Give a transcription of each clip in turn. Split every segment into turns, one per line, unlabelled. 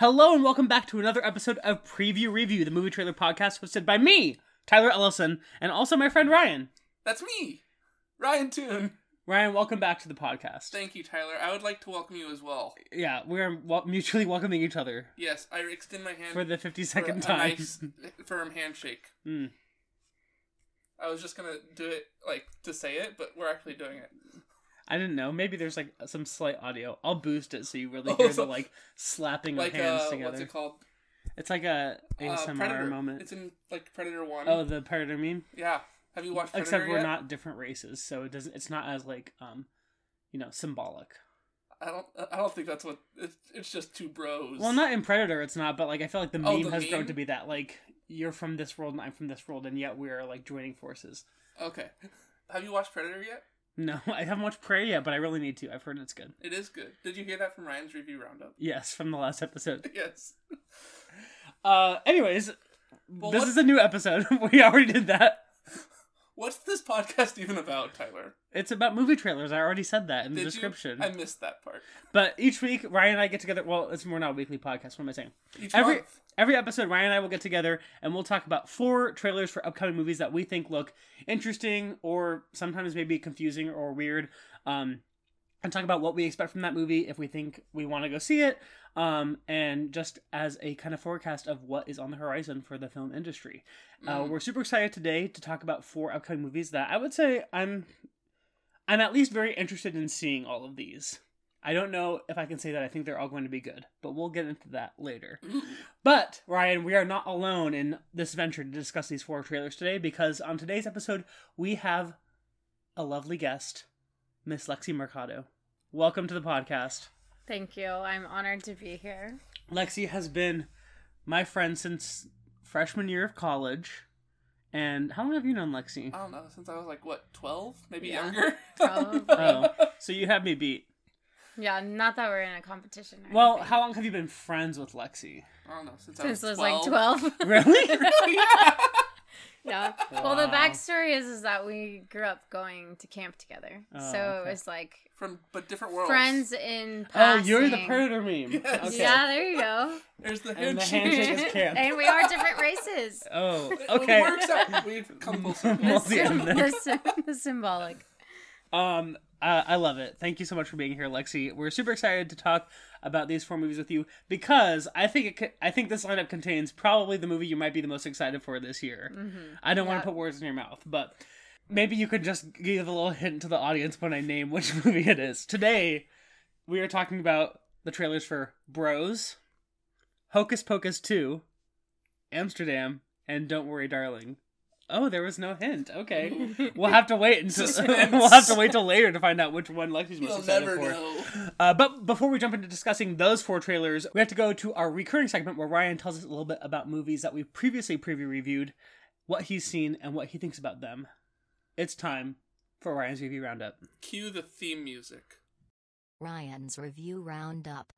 Hello and welcome back to another episode of Preview Review, the movie trailer podcast hosted by me, Tyler Ellison, and also my friend Ryan.
That's me, Ryan Toon.
Ryan, welcome back to the podcast.
Thank you, Tyler. I would like to welcome you as well.
Yeah, we're wel- mutually welcoming each other
Yes, I extend my hand
for the 50
for
second
a
time.
nice, firm handshake.
Mm.
I was just gonna do it like to say it, but we're actually doing it.
I didn't know. Maybe there's like some slight audio. I'll boost it so you really
Oh,
hear the like slapping
Like
of hands
uh,
together.
what's it called?
It's like a
Uh,
ASMR
Predator.
moment.
It's in like Predator One.
Oh, the Predator meme.
yeah. Have you watched Predator
Except we're
yet?
not different races, so it doesn't. It's not as like um, you know, symbolic.
I don't. I don't think that's what. It's, it's just two bros.
Well, not in Predator, it's not, but like I feel like the
Oh,
meme
the
has grown to be that like you're from this world and I'm from this world, and yet we're like joining forces.
Okay. Have you watched Predator yet?
No, I haven't watched Prey yet, but I really need to. I've heard it's good.
It is good. Did you hear that from Ryan's review roundup?
Yes, from the last episode.
yes.
Uh, anyways,
Well,
this
what-
is a new episode. we already did that.
What's this podcast even about, Tyler?
It's about movie trailers. I already said that in the
Did you?
description.
I missed that part.
But each week, Ryan and I get together. Well, it's more not a weekly podcast. What am I saying?
Each
Every
month.
every episode, Ryan and I will get together and we'll talk about four trailers for upcoming movies that we think look interesting or sometimes maybe confusing or weird. Um, and talk about what we expect from that movie if we think we want to go see it. Um, and just as a kind of forecast of what is on the horizon for the film industry. Uh,
Mm.
we're super excited today to talk about four upcoming movies that I would say I'm I'm at least very interested in seeing all of these. I don't know if I can say that I think they're all going to be good, but we'll get into that later. But, Ryan, we are not alone in this venture to discuss these four trailers today because on today's episode, we have a lovely guest, Miss Lexi Mercado. Welcome to the podcast.
Thank you. I'm honored to be here.
Lexi has been my friend since freshman year of college. And how long have you known Lexi?
I don't know. Since I was like what, twelve, maybe
Yeah.
younger.
Probably.
Oh, so you have me beat.
Yeah, not that we're in a competition. Or
Well,
anything.
how long have you been friends with Lexi?
I don't know. Since,
Since
I
I
was,
was
12.
like 12.
Really?
yeah.
Yeah. Well, the backstory is is that we grew up going to camp together.
Oh,
so
okay.
it was like
From but different worlds.
friends in
oh, you're the predator meme.
Yes.
Okay.
Yeah, there you go.
There's the
And the
handshake.
handshake is camp.
and we are different races.
Oh,
It
okay.
works out. We've come full circle.
The,
yeah,
the, sym- the symbolic.
Um, uh, I love it. Thank you so much for being here, Lexi. We're super excited to talk about these four movies with you because I think it. I think this lineup contains probably the movie you might be the most excited for this year.
hmm
I don't want to put words in your mouth, but maybe you could just give a little hint to the audience when I name which movie it is. Today, we are talking about the trailers for Bros, Hocus Pocus 2, Amsterdam, and Don't Worry, Darling. Oh, there was no hint. Okay. We'll have to wait until we'll have to wait till later to find out which one Lexi's most
You'll
excited
never
for.
know.
Uh, but before we jump into discussing those four trailers, we have to go to our recurring segment where Ryan tells us a little bit about movies that we've previously preview reviewed, what he's seen, and what he thinks about them. It's time for Ryan's review roundup.
Cue the theme music.
Ryan's Review Roundup.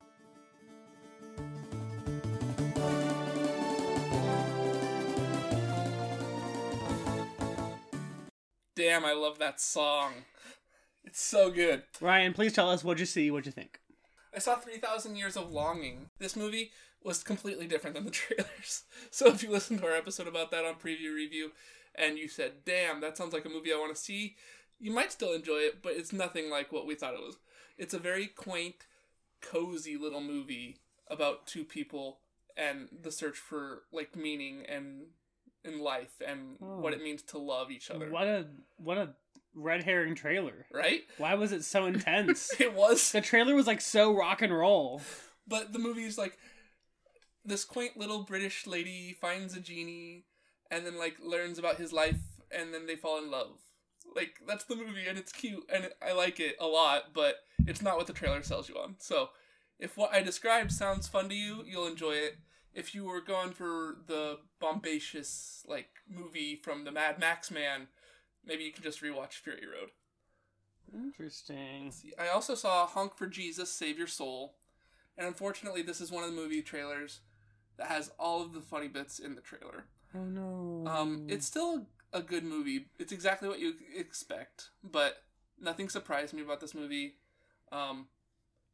Damn, I love that song. It's so good.
Ryan, please tell us what'd you see, what'd you think.
I saw 3,000 Years of Longing. This movie was completely different than the trailers. So if you listened to our episode about that on Preview Review and you said, damn, that sounds like a movie I want to see, you might still enjoy it, but it's nothing like what we thought it was. It's a very quaint, cozy little movie about two people and the search for like meaning and in life and
Oh.
what it means to love each other.
What a what a red herring trailer.
Right?
Why was it so intense?
It was
the trailer was like so rock and roll.
But the movie is like this quaint little British lady finds a genie and then like learns about his life and then they fall in love. Like that's the movie and it's cute and it, I like it a lot, but it's not what the trailer sells you on. So if what I described sounds fun to you, you'll enjoy it. If you were going for the bombacious like movie from the Mad Max man, maybe you can just rewatch Fury Road.
Interesting.
I also saw Honk for Jesus, Save Your Soul. And unfortunately, this is one of the movie trailers that has all of the funny bits in the trailer.
Oh no.
Um, it's still a good movie. It's exactly what you expect, but nothing surprised me about this movie. Um,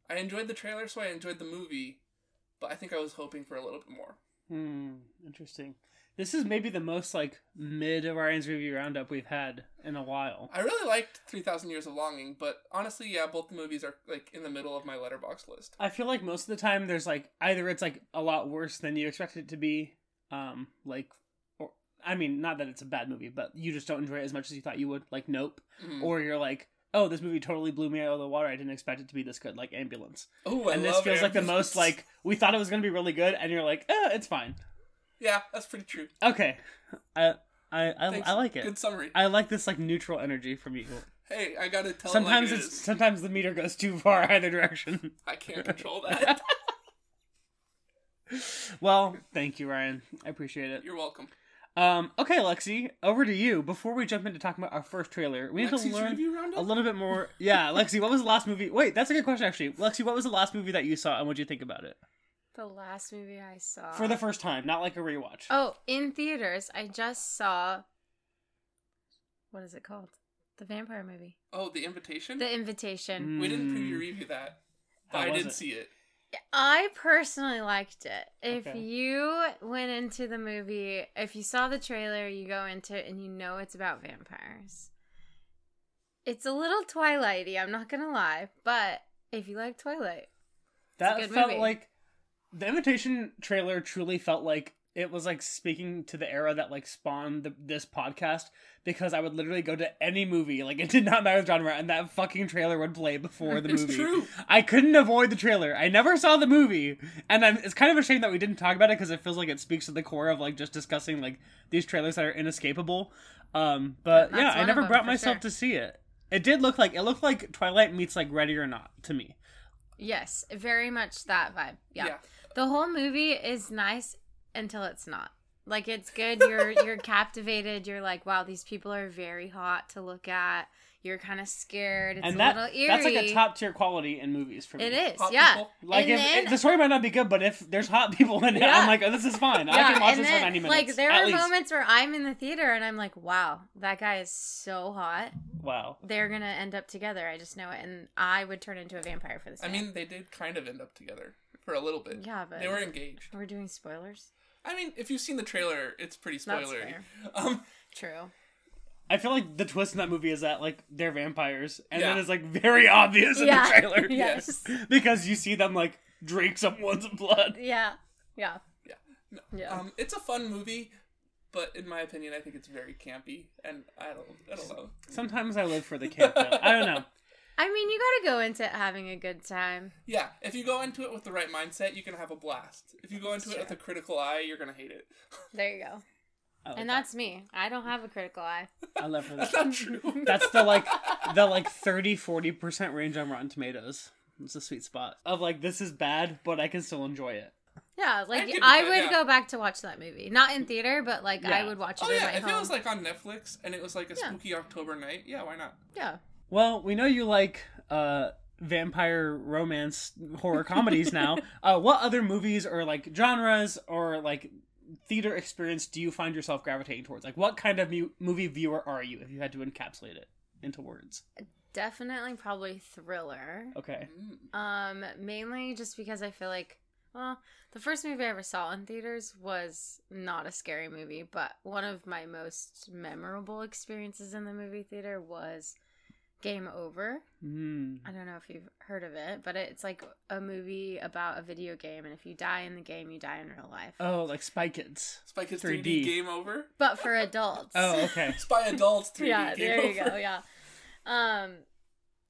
I enjoyed the trailer, so I enjoyed the movie, but I think I was hoping for a little bit more.
Hmm, interesting. This is maybe the most like mid of Ryan's review roundup we've had in a while.
I really liked Three Thousand Years of Longing, but honestly, yeah, both the movies are like in the middle of my Letterboxd list.
I feel like most of the time there's like either it's like a lot worse than you expected it to be, um, like, or I mean, not that it's a bad movie, but you just don't enjoy it as much as you thought you would, like Nope,
Mhm.
or you're like, oh, this movie totally blew me out of the water. I didn't expect it to be this good, like Ambulance.
Oh, I
and this feels like the most like we thought it was gonna be really good, and you're like, eh, it's fine.
Yeah, that's pretty true.
Okay, I I I,
Thanks.
I like it.
Good summary.
I like this like neutral energy from you.
Hey, I gotta tell. You.
Sometimes
it like
it's
it is.
sometimes the meter goes too far either direction.
I can't control that.
well, thank you, Ryan. I appreciate it.
You're welcome.
Um, okay, Lexi, over to you. Before we jump into talking about our first trailer, we need
Lexi's
to learn a little bit more. Yeah, Lexi, what was the last movie? Wait, that's a good question, actually. Lexi, what was the last movie that you saw, and what did you think about it
The last movie I saw.
for the first time, not like a rewatch?
Oh, in theaters, I just saw. What is it called? The vampire movie.
Oh, the invitation.
The Invitation.
we didn't
Mm.
preview review that, but
How
I
was
did
it?
see it.
I personally liked it. If
Okay.
you went into the movie, if you saw the trailer, you go into it and you know it's about vampires. It's a little Twilighty, I'm not gonna lie, but if you like Twilight,
that felt
movie.
like the invitation trailer truly felt like it was like speaking to the era that like spawned the, this podcast because I would literally go to any movie like it did not matter the genre and that fucking trailer would play before the
It's
movie.
true.
I couldn't avoid the trailer. I never saw the movie, and I'm, it's kind of a shame that we didn't talk about it because it feels like it speaks to the core of like just discussing like these trailers that are inescapable. Um, but
That's
yeah, I never brought myself
sure.
to see it. It did look like it looked like Twilight meets like Ready or Not to me.
yes, very much that vibe. Yeah.
Yeah.
The whole movie is nice until it's not. Like it's good. You're you're captivated. You're like, wow, these people are very hot to look at. You're kind of scared. It's
and
a
that
little eerie.
that's like a top tier quality in movies for me.
It is,
Hot
yeah.
people.
Like
And
if,
then-
if the story might not be good, but if there's hot people in it,
Yeah.
I'm like, oh, this is fine. I can watch
and
this
then,
for 90 minutes.
Like there
at
are
least.
moments where I'm in the theater and I'm like, wow, that guy is so hot.
Wow.
They're gonna end up together. I just know it, and I would turn into a vampire for this.
I
man.
mean, they did kind of end up together for a little bit.
yeah, but
They were engaged.
we're doing spoilers.
I mean, if you've seen the trailer, it's pretty spoilery. Um,
True.
I feel like the twist in that movie is that like they're vampires, and
Yeah.
then it's like very obvious in
Yeah.
the trailer.
yes.
because you see them like drink someone's blood.
Yeah. Yeah.
yeah. No.
Yeah.
Um, it's a fun movie, but in my opinion, I think it's very campy, and I don't, I don't know.
Sometimes I live for the camp. though. I don't know.
I mean, you gotta go into it having a good time.
Yeah, if you go into it with the right mindset, you can have a blast. If you go into it
Sure.
with a critical eye, you're gonna hate it.
There you go.
Like
And
that.
that's me. I don't have a critical eye.
I love for
That's not true.
That's the like the like 30 40 percent range on Rotten Tomatoes. It's a sweet spot of like this is bad, but I can still enjoy it.
Yeah, like
get
I, would
yeah.
go back to watch that movie. Not in theater, but like I would watch it
oh
in
yeah,
my
if
home.
it was like on Netflix and it was like a
Yeah.
spooky October night, yeah, why not?
yeah.
Well, we know you like uh vampire romance horror comedies now. Uh what other movies or like genres or like theater experience do you find yourself gravitating towards? Like what kind of mu- movie viewer are you if you had to encapsulate it into words?
Definitely probably thriller.
Okay.
Um, mainly just because I feel like, well, the first movie I ever saw in theaters was not a scary movie, but one of my most memorable experiences in the movie theater was Game Over.
Mm.
I don't know if you've heard of it, but it's like a movie about a video game, and if you die in the game, you die in real life.
Oh, like Spy Kids.
Spy Kids
3D.
3D. Game Over.
But for adults.
Oh, okay.
Spy Adults 3D
yeah,
Game
there
Over.
you go. Yeah. Um,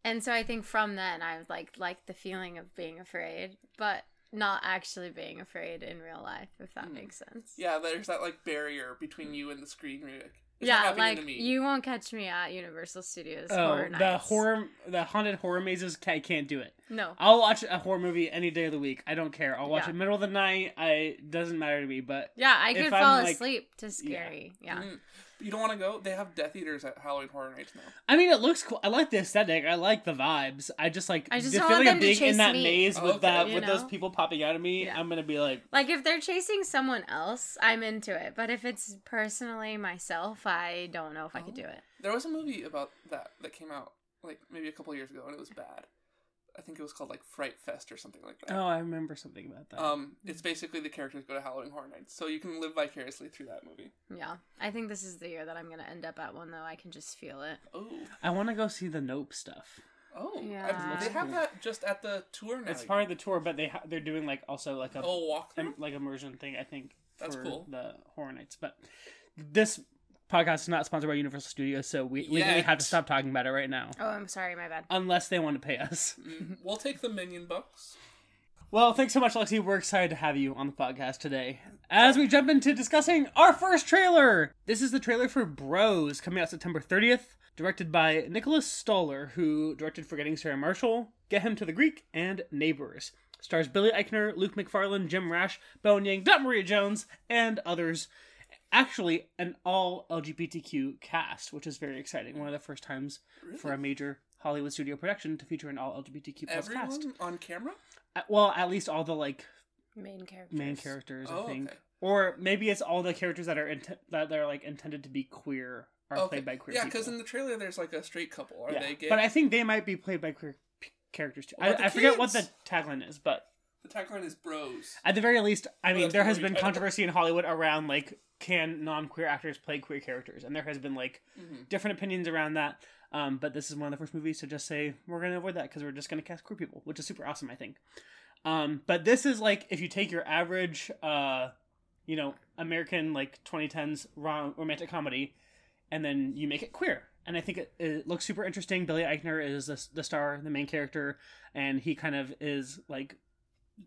and so I think from then I was like like the feeling of being afraid, but not actually being afraid in real life, if that
Hmm.
makes sense.
Yeah, there's that like barrier between you and the screen. Where like,
Yeah, like you won't catch me at Universal Studios
Oh,
horror
the horror, the haunted horror mazes. I can't do it.
No.
I'll watch a horror movie any day of the week. I don't care. I'll watch
Yeah.
it middle of the night. I doesn't matter to me. But
Yeah, I could
I'm,
fall
like-
asleep to scary. Yeah.
Mm. You don't want to go? They have Death Eaters at Halloween Horror Nights now.
I mean, it looks cool. I like the aesthetic. I like the vibes. I just like
I just
the
don't want
feeling of
them to
being in that
me.
maze oh, with
Okay.
that
You
with those people popping out of me.
Yeah.
I'm gonna be like,
Like if they're chasing someone else, I'm into it. But if it's personally myself, I don't know if I could oh. do it.
There was a movie about that that came out like maybe a couple years ago, and it was bad. I think it was called like Fright Fest or something like that.
Oh, I remember something about that.
Um, it's basically the characters go to Halloween Horror Nights, so you can live vicariously through that movie.
Yeah, I think this is the year that I'm gonna end up at one though. I can just feel it.
Oh,
I want to go see the Nope stuff.
oh,
Yeah.
I- they have that just at the tour now.
It's part of the tour, but they ha- they're doing like also like a
Oh, walk
im- like immersion thing. I think
That's
for
cool.
the horror nights. But this podcast is not sponsored by Universal Studios, so we legally have to stop talking about it right now,
Oh, I'm sorry, my bad.
unless they want to pay us.
Mm, we'll take the minion bucks.
Well, thanks so much, Lexi. We're excited to have you on the podcast today. As we jump into discussing our first trailer, this is the trailer for Bros, coming out September 30th, directed by Nicholas Stoller, who directed Forgetting Sarah Marshall, Get Him to the Greek, and Neighbors. Stars Billy Eichner, Luke Macfarlane, Jim Rash, Bowen Yang, Dot-Marie Jones, and others. Actually, an all LGBTQ cast, which is very exciting. One of the first times for a major Hollywood studio production to feature an all LGBTQ plus
Everyone
cast.
on camera.
Uh, Well, at least all the like
Main characters.
main characters, I
Oh,
think,
okay.
or maybe it's all the characters that are int- that are like intended to be queer are
Okay.
played by queer
yeah, because in the trailer there's like a straight couple. Are
yeah.
they gay?
But I think they might be played by queer p- characters too.
What
I, I forget what the tagline is, but
the tagline is bros.
at the very least, I mean, there has been controversy in Hollywood around like can non-queer actors play queer characters, and there has been like
Mhm.
different opinions around that. Um, but this is one of the first movies to just say we're going to avoid that because we're just going to cast queer people, which is super awesome, I think. Um, but this is like if you take your average, uh, you know, American like 2010s rom- romantic comedy, and then you make it queer. And I think it, it looks super interesting. Billy Eichner is the, the star, the main character, and he kind of is like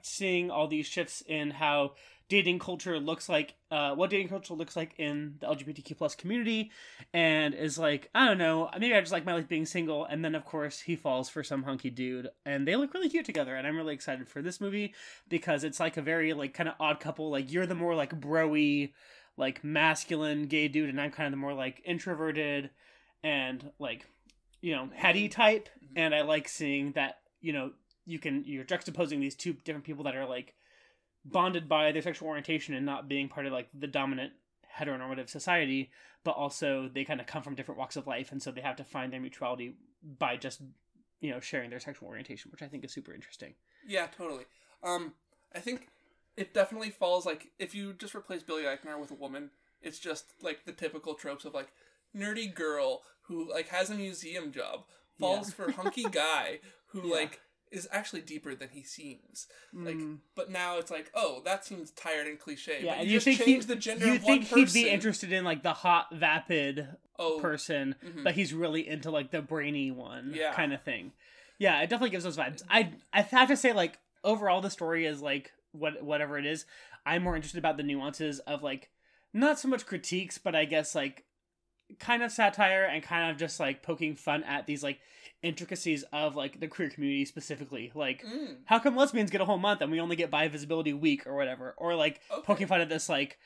seeing all these shifts in how dating culture looks like uh, what dating culture looks like in the lgbtq plus community. And is like i don't know maybe i just like my life being single. And then of course he falls for some hunky dude. And they look really cute together. And i'm really excited for this movie because it's like a very like kind of odd couple. Like you're the more like broy like masculine gay dude and i'm kind of the more like introverted and like you know heady type. And i like seeing that you know you can you're juxtaposing these two different people that are like bonded by their sexual orientation and not being part of like the dominant heteronormative society but also they kind of come from different walks of life and so they have to find their mutuality by just you know sharing their sexual orientation which i think is super interesting
Yeah, totally. Um, I think it definitely falls like if you just replace Billy Eichner with a woman, it's just like the typical tropes of like nerdy girl who like has a museum job falls for hunky guy who
Yeah.
like is actually deeper than he seems. Like,
Mm.
but now it's like, oh, that seems tired and cliche.
yeah
but
and
you,
think he,
change the gender
you
of one
think he'd be interested in like the hot vapid
oh,
person
mhm.
but he's really into like the brainy one
Yeah.
kind of thing yeah it definitely gives those vibes i i have to say like overall the story is like what whatever it is i'm more interested about the nuances of like not so much critiques but i guess like kind of satire and kind of just like poking fun at these like intricacies of like the queer community specifically. Like
Mm,
how come lesbians get a whole month and we only get bi visibility week or whatever? Or like
Okay.
poking fun at this like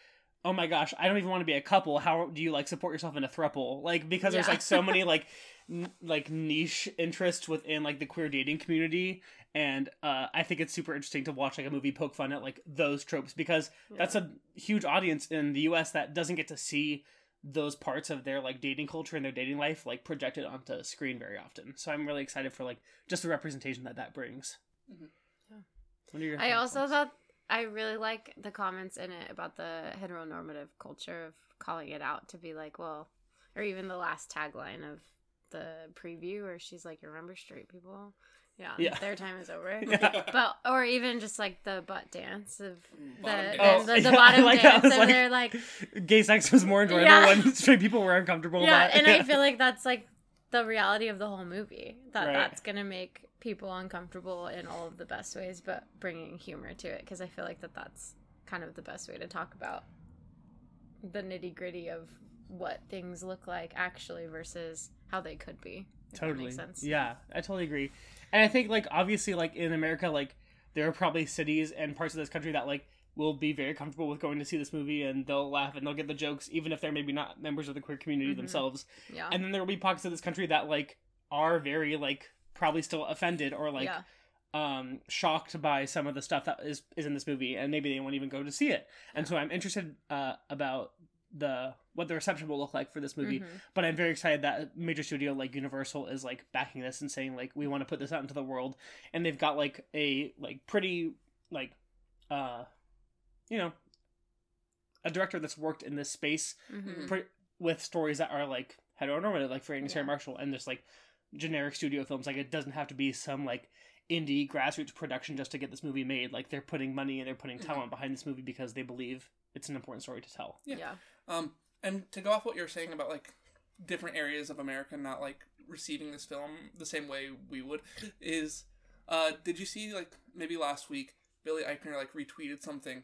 oh my gosh i don't even want to be a couple. How do you like support yourself in a thruple? Like because there's like so many like n- like niche interests within like the queer dating community. And uh i think it's super interesting to watch like a movie poke fun at like those tropes because that's a huge audience in the us that doesn't get to see those parts of their like dating culture and their dating life like projected onto screen very often so i'm really excited for like just the representation that that brings
Mhm.
Yeah.
what are your
I also
Lex?
thought I really like the comments in it about the heteronormative culture of calling it out to be like, well, or even the last tagline of the preview where she's like, remember straight people? Yeah,
Yeah.
their time is over."
Yeah.
But or even just like the butt dance of the
Bottom
the,
dance.
Oh,
the
yeah,
bottom
like that.
Dance,
was
and
like-
they're like,
gay sex was more enjoyable
Yeah.
when straight people were uncomfortable
yeah,
about
and I feel like that's like the reality of the whole movie. That
Right.
that's gonna make people uncomfortable in all of the best ways, but bringing humor to it because I feel like that that's kind of the best way to talk about the nitty gritty of what things look like actually versus how they could be. If that
totally
makes sense.
yeah i totally agree and i think like obviously like in america like there are probably cities and parts of this country that like will be very comfortable with going to see this movie and they'll laugh and they'll get the jokes even if they're maybe not members of the queer community
Mhm.
themselves
Yeah.
and then there will be pockets of this country that like are very like probably still offended or like
yeah.
um shocked by some of the stuff that is is in this movie and maybe they won't even go to see it and so i'm interested uh about the what the reception will look like for this movie.
Mhm.
But I'm very excited that major studio like Universal is like backing this and saying like we want to put this out into the world, and they've got like a like pretty like uh you know a director that's worked in this space
Mhm.
pre- with stories that are like heteronormative, like Forgetting Sarah Marshall, and just like generic studio films. Like it doesn't have to be some like indie grassroots production just to get this movie made. Like they're putting money and they're putting talent behind this movie because they believe it's an important story to tell.
Yeah.
Yeah.
Um, and to go off what you're saying about like different areas of America not like receiving this film the same way we would is, uh, did you see like maybe last week Billy Eichner like retweeted something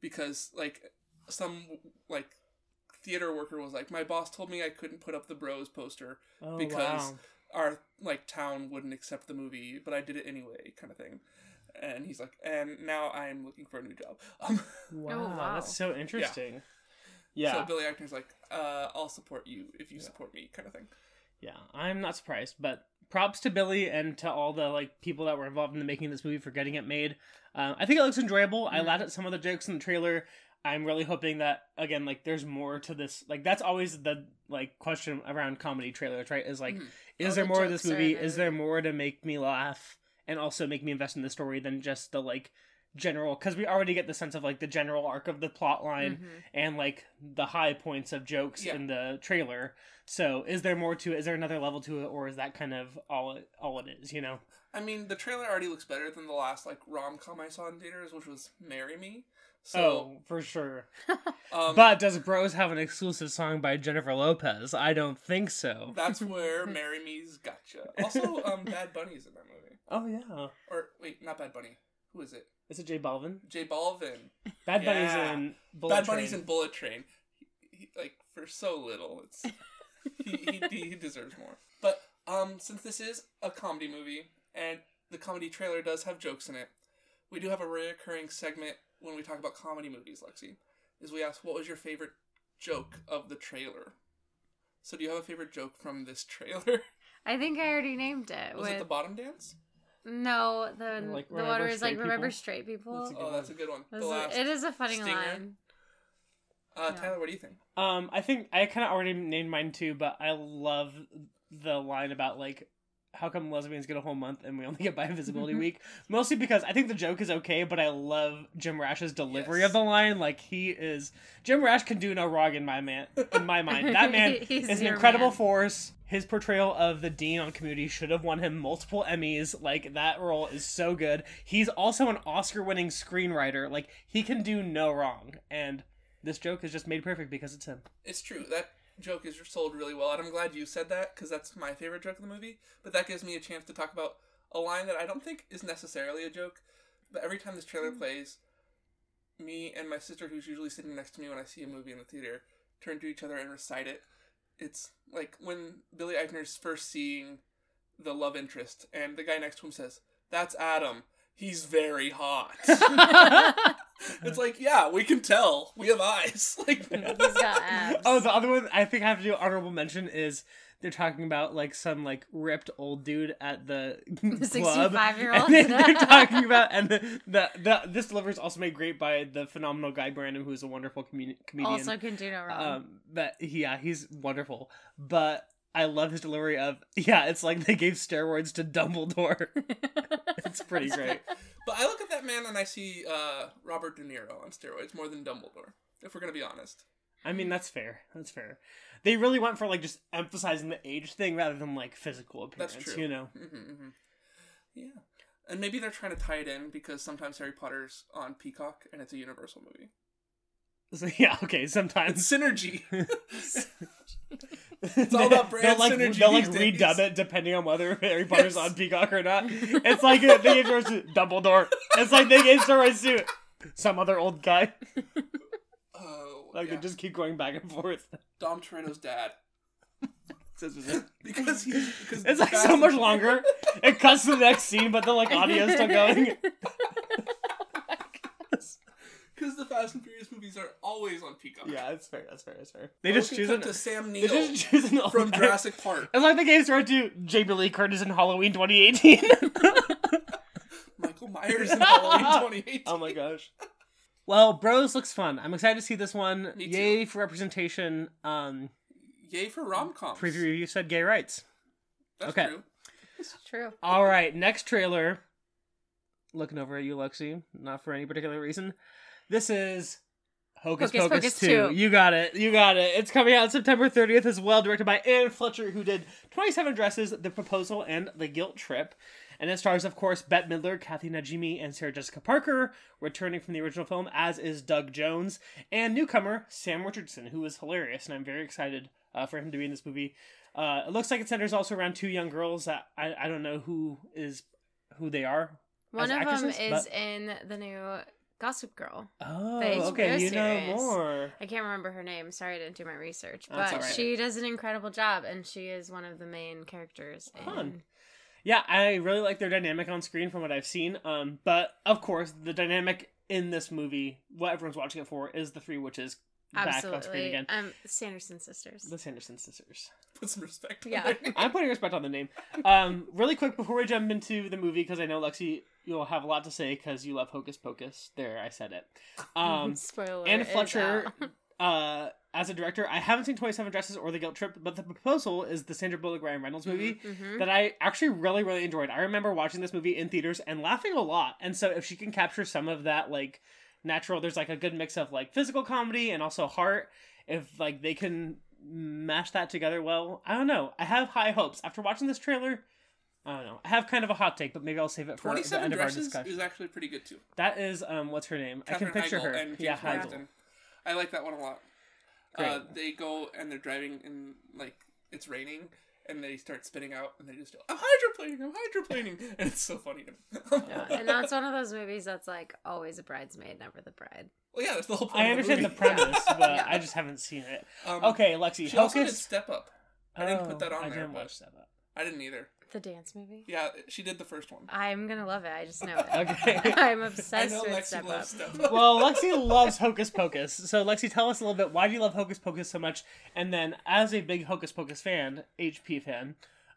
because like some like theater worker was like my boss told me I couldn't put up the Bros poster
Oh
Because-
wow.
our like town wouldn't accept the movie, but I did it anyway, kind of thing. And he's like, and now I'm looking for a new job. Um,
wow,
wow.
that's so interesting. Yeah,
So Billy Eichner's like, uh, I'll support you if you support me, kind of thing.
yeah, I'm not surprised, but props to Billy and to all the like people that were involved in the making of this movie for getting it made. Um, I think it looks enjoyable. I
Mhm.
laughed at some of the jokes in the trailer. I'm really hoping that again, like, there's more to this. Like, that's always the like question around comedy trailers, right? Is like,
Mhm.
is
All
there
the
more of this movie? Is there more to make me laugh and also make me invest in the story than just the like general? Because we already get the sense of like the general arc of the plot line
Mhm.
and like the high points of jokes
Yeah.
in the trailer. So, is there more to it? Is there another level to it, or is that kind of all it, all it is? You know?
I mean, the trailer already looks better than the last like rom com I saw in theaters, which was "Marry Me." So,
oh, for sure.
um,
but does Bros have an exclusive song by Jennifer Lopez? I don't think so.
that's where "Marry Me's" gotcha. Also, um, Bad Bunny's in that movie.
Oh yeah,
Or wait, not Bad Bunny. Who is it?
Is it J Balvin?
J Balvin.
Bad Bunny's in Bullet
Bad
Train.
Bunny's in Bullet Train. He, he, like for so little, it's he, he he deserves more. But um, since this is a comedy movie and the comedy trailer does have jokes in it, we do have a reoccurring segment when we talk about comedy movies. Lexi, is we ask what was your favorite joke of the trailer. So do you have a favorite joke from this trailer?
I think I already named it.
Was
with...
it the bottom dance?
No, the
Like,
the
remember
one where it's like remember
people?
straight people.
That's a good
Oh, that's a good one. The last.
it is a funny
stinger.
line.
Uh,
yeah.
Tyler, what do you think?
Um, I think I kind of already named mine too, but I love the line about like how come lesbians get a whole month and we only get bi visibility week? Mostly because I think the joke is okay, but I love Jim Rash's delivery
Yes.
of the line. Like he is Jim Rash can do no wrong in my man in my mind. That man is an incredible
man.
force. His portrayal of the dean on Community should have won him multiple Emmys. Like that role is so good. He's also an Oscar-winning screenwriter. Like he can do no wrong, and this joke is just made perfect because it's him.
It's true. That joke is sold really well, and I'm glad you said that because that's my favorite joke in the movie. But that gives me a chance to talk about a line that I don't think is necessarily a joke. But every time this trailer hmm. plays, me and my sister, who's usually sitting next to me when I see a movie in the theater, turn to each other and recite it. It's like when Billy Eichner's first seeing the love interest, and the guy next to him says, "That's Adam. He's very hot." it's like, yeah, we can tell. We have eyes. Like,
He's got abs.
Oh, the other one I think I have to do honorable mention is they're talking about like some like ripped old dude at the
The
club.
65-year-old.
They're talking about and the, the, the this delivery is also made great by the phenomenal Guy Branum, who's a wonderful comedian. comedian.
also can do no wrong.
um, but yeah, he's wonderful. But I love his delivery of yeah, it's like they gave steroids to Dumbledore. it's pretty great.
But I look at that man and I see uh, Robert De Niro on steroids more than Dumbledore. If we're gonna be honest,
I mean, that's fair. That's fair. They really went for like just emphasizing the age thing rather than like physical appearance.
that's true.
You know.
hmm hmm Yeah, and maybe they're trying to tie it in because sometimes Harry Potter's on Peacock and it's a Universal movie.
So, yeah. Okay. Sometimes
synergy.
it's
all about brand
they'll like
synergy
they'll like
days.
redub it depending on whether Harry Potter's
Yes.
on Peacock or not. It's like they gave to Dumbledore. It's like they gave steroids to some other old guy.
Oh,
Like
yeah.
they just keep going back and forth.
Dom Toretto's dad
This was it.
because he's because
It's like so much longer. It cuts to the next scene, but the like audio is still going.
because the Fast and Furious movies are always on Peacock.
Yeah, that's fair. That's fair. That's fair. They just choose
can
an,
to Sam
They
Neill
just choose an
from
guy.
Jurassic Park.
It's like the game's right to Jamie Lee Curtis in Halloween 2018.
Michael Myers in Halloween 2018.
oh my gosh. Well, Bros looks fun. I'm excited to see this one.
Me too.
Yay for representation. Um,
Yay for rom coms.
preview review said gay rights.
That's
Okay.
true.
It's true.
All right, next trailer. Looking over at you, Lexi. Not for any particular reason. This is Hocus,
Hocus
Pocus,
Pocus
2.
2.
You got it. You got it. It's coming out September 30th as well, directed by Anne Fletcher, who did 27 Dresses, The Proposal, and The Guilt Trip. And it stars, of course, Bette Midler, Kathy Najimy, and Sarah Jessica Parker, returning from the original film, as is Doug Jones, and newcomer Sam Richardson, who is hilarious, and I'm very excited uh, for him to be in this movie. Uh, it looks like it centers also around two young girls that I, I don't know who is who they are.
One of them is
but-
in the new Gossip Girl.
Oh, okay, you know
series.
more.
I can't remember her name. Sorry, I didn't do my research. But
all right.
she does an incredible job, and she is one of the main characters.
Fun.
In...
Yeah, I really like their dynamic on screen from what I've seen. Um, but of course, the dynamic in this movie, what everyone's watching it for, is the three witches back on screen
Absolutely.
again.
Um, Sanderson sisters.
The Sanderson sisters.
Put some respect. on
Yeah.
their name.
I'm putting respect on the name. Um, really quick before we jump into the movie, because I know Lexi, you'll have a lot to say because you love Hocus Pocus. There, I said it. Um,
Spoiler.
Anne
is
Fletcher,
out.
uh, as a director, I haven't seen 27 Dresses or The Guilt Trip, but The Proposal is the Sandra Bullock Ryan Reynolds movie
Mhm.
that I actually really, really enjoyed. I remember watching this movie in theaters and laughing a lot. And so if she can capture some of that, like, natural, there's like a good mix of like physical comedy and also heart. If like they can mash that together well, I don't know. I have high hopes after watching this trailer. I don't know. I have kind of a hot take, but maybe I'll save it for the
27
end of our
Dresses
discussion.
is actually pretty good too.
That is um, what's her name? I can picture
Heigl
her. Yeah, Heigl.
I like that one a lot.
Great.
Uh, they go and they're driving and like it's raining and they start spitting out and they just go, I'm hydroplaning, I'm hydroplaning, and it's so funny to me.
Yeah, and that's one of those movies that's like always a bridesmaid, never the bride.
well, yeah, that's the whole point.
I
of
understand the
movie.
premise, but
Yeah.
I just haven't seen it.
Um,
Okay, Lexi.
She also did Step Up. I didn't put
Oh,
that on
I
there,
didn't
but-
watch that.
I didn't either.
The dance movie.
Yeah, she did the first one.
I'm gonna love it. I just know it.
Okay.
I'm
I
obsessed
know
with
Lexi
Step
loves
Up.
Step Up.
well, Lexi loves Hocus Pocus. So, Lexi, tell us a little bit. Why do you love Hocus Pocus so much? And then, as a big Hocus Pocus fan, HP fan,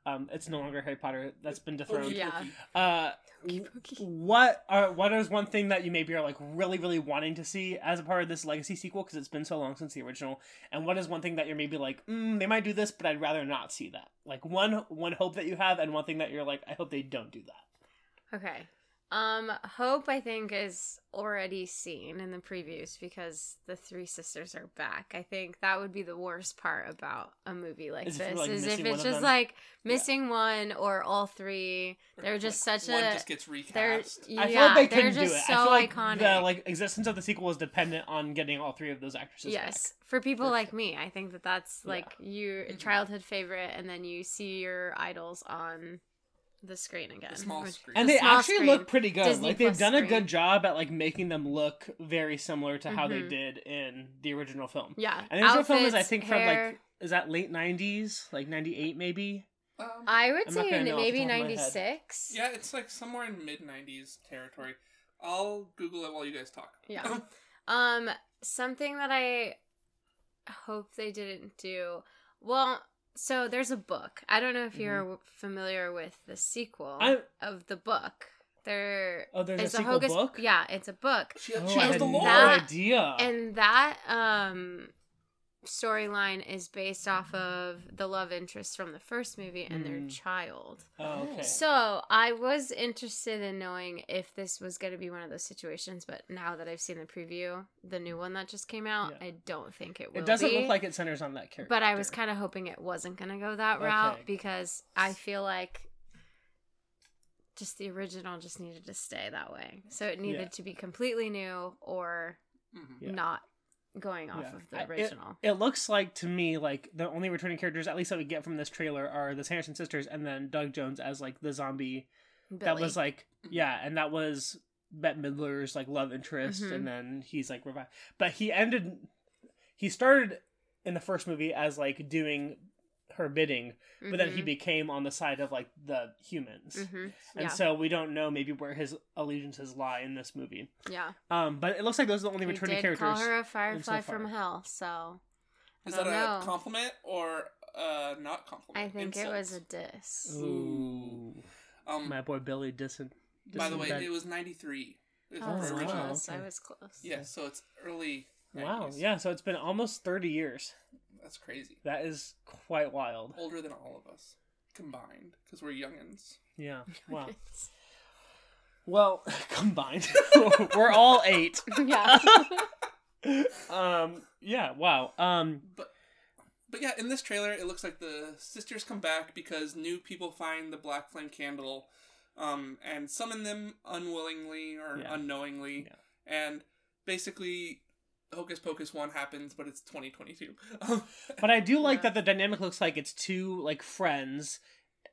um, it's no longer Harry Potter. That's been dethroned.
Yeah.
Uh, what are what is one thing that you maybe are like really really wanting to see as a part of this legacy sequel because it's been so long since the original and what is one thing that you're maybe like mm, they might do this but i'd rather not see that like one one hope that you have and one thing that you're like i hope they don't do that
Okay. Um, Hope I think is already seen in the previews because the three sisters are back. I think that would be the worst part about a movie like
Is
this
like,
is if it's just like missing one or all three. They're just
like,
such
one
a
just gets
they're
recast.
yeah,
i feel like they couldn't do it
so
i feel like
iconic.
the like existence of the sequel is dependent on getting all three of those actresses
yes, for people
For
like
sure.
me, I think that that's
Yeah.
like your
Mhm.
childhood favorite, and then you see your idols on the screen again.
The small screen.
and
the
they
small
actually
screen.
look pretty good
Disney
like they've
Plus
done a good job at like making them look very similar to how they
Mhm.
did in the original film
Yeah,
and the original film is i think
hair,
from like is that late 90s like 98 maybe
Um,
I would
I'm
say
gonna know off the
maybe
top of my head.
ninety six.
yeah, it's like somewhere in mid '90s territory. I'll Google it while you guys talk.
Yeah. Um, something that I hope they didn't do. Well, so there's a book. I don't know if you're
Mm-hmm.
familiar with the sequel
I-
of the book. There
Oh, there's a
is
sequel
Hocus.
book?
Yeah, it's a book,
she,
Oh,
she
I
has
had
the
no
lore.
that-
idea.
and that um storyline is based off of the love interest from the first movie and their
Mm.
child.
oh, okay.
So I was interested in knowing if this was going to be one of those situations, but now that I've seen the preview, the new one that just came out,
Yeah.
I don't think it will.
it doesn't
be.
look like it centers on that character.
But I was kind of hoping it wasn't going to go that route
Okay.
because I feel like just the original just needed to stay that way. So it needed
Yeah.
to be completely new or
Mhm.
Yeah.
not going off
Yeah.
of the original.
It looks like to me like the only returning characters, at least that we get from this trailer, are the Sanderson sisters and then Doug Jones as like the zombie. That was like yeah, and that was Bette Midler's like love interest,
Mhm.
and then he's like revived. But he ended. He started in the first movie as like doing her bidding, but then he
Mhm.
became on the side of like the humans.
Mhm.
And
Yeah.
so we don't know maybe where his allegiances lie in this movie.
yeah.
Um, but it looks like those are the only
He
returning
did
characters.
call her a firefly
far.
from hell, so I
Is
don't
that a compliment or uh, not compliment?
I think it was a
Insult?
diss.
Ooh,
Um,
my boy Billy dissing.
by the way,
that.
it was '93.
Oh,
the
that's
wow.
original.
close. I was close.
Yeah, so it's early.
Wow. Yeah. So it's been almost thirty years.
That's crazy.
That is quite wild.
Older than all of us combined, because we're youngins.
Yeah. Wow. Well, combined, we're all eight.
yeah.
Um. Yeah. Wow. Um.
But but yeah, in this trailer, it looks like the sisters come back because new people find the black flame candle, um, and summon them unwillingly or
Yeah.
unknowingly,
Yeah.
and basically, Hocus Pocus one happens, but it's 2022.
But I do like
Yeah.
that the dynamic looks like it's two like friends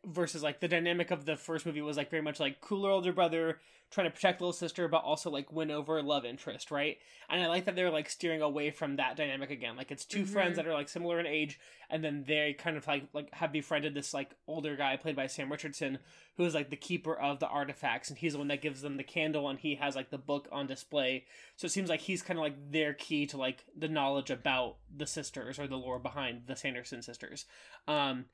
versus like the dynamic of the first movie was like very much like cooler older brother trying to protect little sister but also like win over love interest, right? And I like that they're like steering away from that dynamic again. Like it's 2
Mhm.
friends that are like similar in age and then they kind of like like have befriended this like older guy played by Sam Richardson who is like the keeper of the artifacts and he's the one that gives them the candle and he has like the book on display. So it seems like he's kind of like their key to like the knowledge about the sisters or the lore behind the Sanderson sisters. Um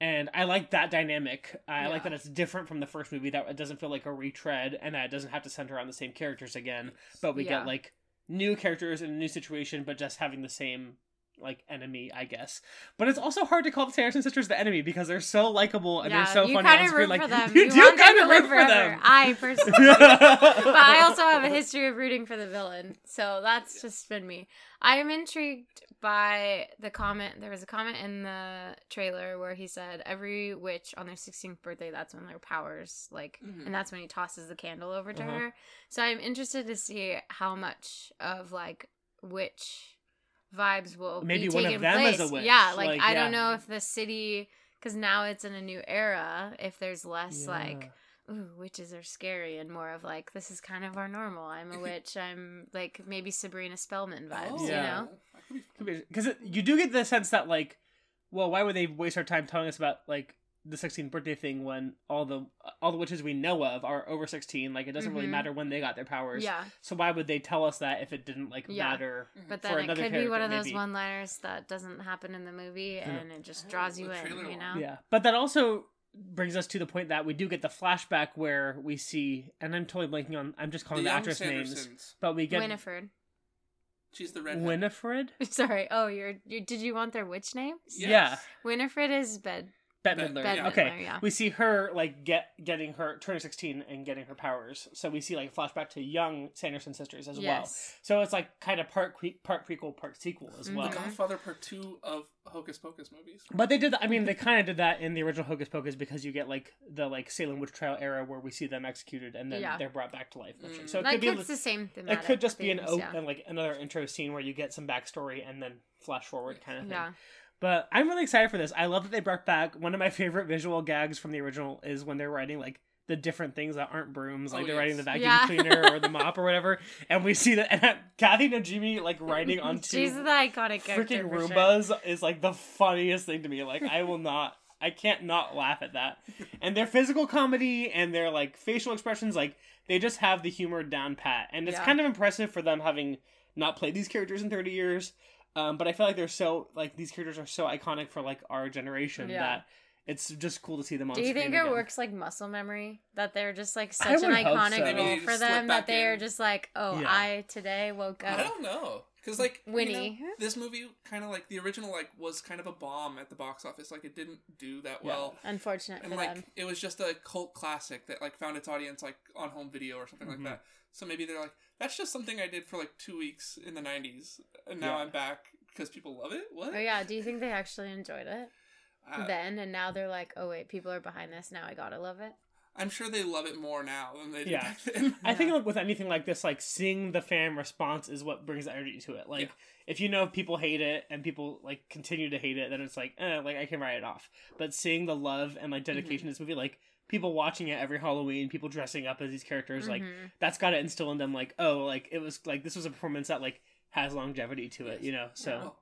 and I like that dynamic. I like that it's different from the first movie. That it doesn't feel like a retread, and that it doesn't have to center on the same characters again. But we
Yeah.
get like new characters in a new situation, but just having the same like enemy, I guess. But it's also hard to call the Sanderson sisters the enemy because they're so likable and
yeah,
they're so
you
funny
kind of root
Like
for them.
you,
You,
do kind of root for
forever.
them.
I personally, but I also have a history of rooting for the villain, so that's just been me. I am intrigued by the comment. There was a comment in the trailer where he said every witch on their 16th birthday, that's when their powers like,
Mhm.
and that's when he tosses the candle over to
Uh-huh.
her. So I'm interested to see how much of like witch vibes will
Maybe
be
one of them is
place.
a witch,
Yeah, like,
like,
I
yeah.
don't know if the city because now it's in a new era. If there's less like ooh, witches are scary and more of like this is kind of our normal. I'm a witch. I'm like maybe Sabrina Spellman vibes,
Oh,
you
Yeah.
know?
that could be fun.
because you do get the sense that like well why would they waste our time telling us about like the 16th birthday thing when all the all the witches we know of are over 16 like it doesn't really
Mhm.
matter when they got their powers
Yeah.
so why would they tell us that if it didn't like
Yeah.
matter
But
For
then it
another
could be one of those one liners that doesn't happen in the movie and it just
Oh,
draws you in,
trailer
you
one.
know?
yeah but that also brings us to the point that we do get the flashback where we see and i'm totally blanking on i'm just calling the,
young
actress names but we get
Winifred.
She's the redhead.
winifred
Sorry. Oh, you're, you did you want their witch names?
Yes.
yeah
Winifred is bed.
Bette
Bette-
Midler.
Bette
yeah.
okay,
Midler, yeah.
we see her like get getting her turning sixteen and getting her powers. So we see like a flashback to young Sanderson sisters as well. So it's like kind of part que- part prequel, part sequel as well.
The. Godfather Part Two of Hocus Pocus movies.
But they did. I mean, they kind of did that in the original Hocus Pocus because you get like the like Salem witch trial era where we see them executed and then
Yeah.
they're brought back to life.
Mm.
So it
like
could be.
it's the same thing.
It could just be an
themes, yeah.
and like another intro scene where you get some backstory and then flash forward kind of thing.
Yeah.
But I'm really excited for this. I love that they brought back one of my favorite visual gags from the original is when they're writing like the different things that aren't brooms, like
Oh,
they're writing the vacuum
Yeah.
cleaner or the mop or whatever, and we see that and Kathy Najimy like writing on onto
She's the iconic
freaking
for sure.
Roombas is like the funniest thing to me. Like I will not, I can't not laugh at that. And their physical comedy and their like facial expressions, like they just have the humor down pat, and it's
Yeah.
kind of impressive for them having not played these characters in thirty years. Um, but I feel like they're so like these characters are so iconic for like our generation
Yeah.
that it's just cool to see them on.
Do you
screen
think it
again.
works like muscle memory? That they're just like such an iconic
so.
role for them that
back
they are just like, oh,
Yeah.
I today woke up.
I don't know, because like you
Winnie.
know, this movie kind of like the original like was kind of a bomb at the box office. Like it didn't do that
Yeah.
well.
Unfortunate
and
for
like
them.
it was just a cult classic that like found its audience like on home video or something
Mhm.
like that. So maybe they're like, that's just something I did for like two weeks in the '90s, and now
Yeah.
I'm back because people love it. What?
Oh yeah, do you think they actually enjoyed it
Uh,
then, and now they're like, oh wait, people are behind this. Now I gotta love it.
I'm sure they love it more now than they did
Yeah.
back then.
I think like, with anything like this, like seeing the fan response is what brings energy to it. Like
Yeah.
if you know people hate it and people like continue to hate it, then it's like, eh, like I can write it off. But seeing the love and like dedication to this movie, like people watching it every Halloween, people dressing up as these characters, like
Mhm.
that's got to instill in them like, oh, like it was like this was a performance that like has longevity to it,
Yes.
you know. So
Well,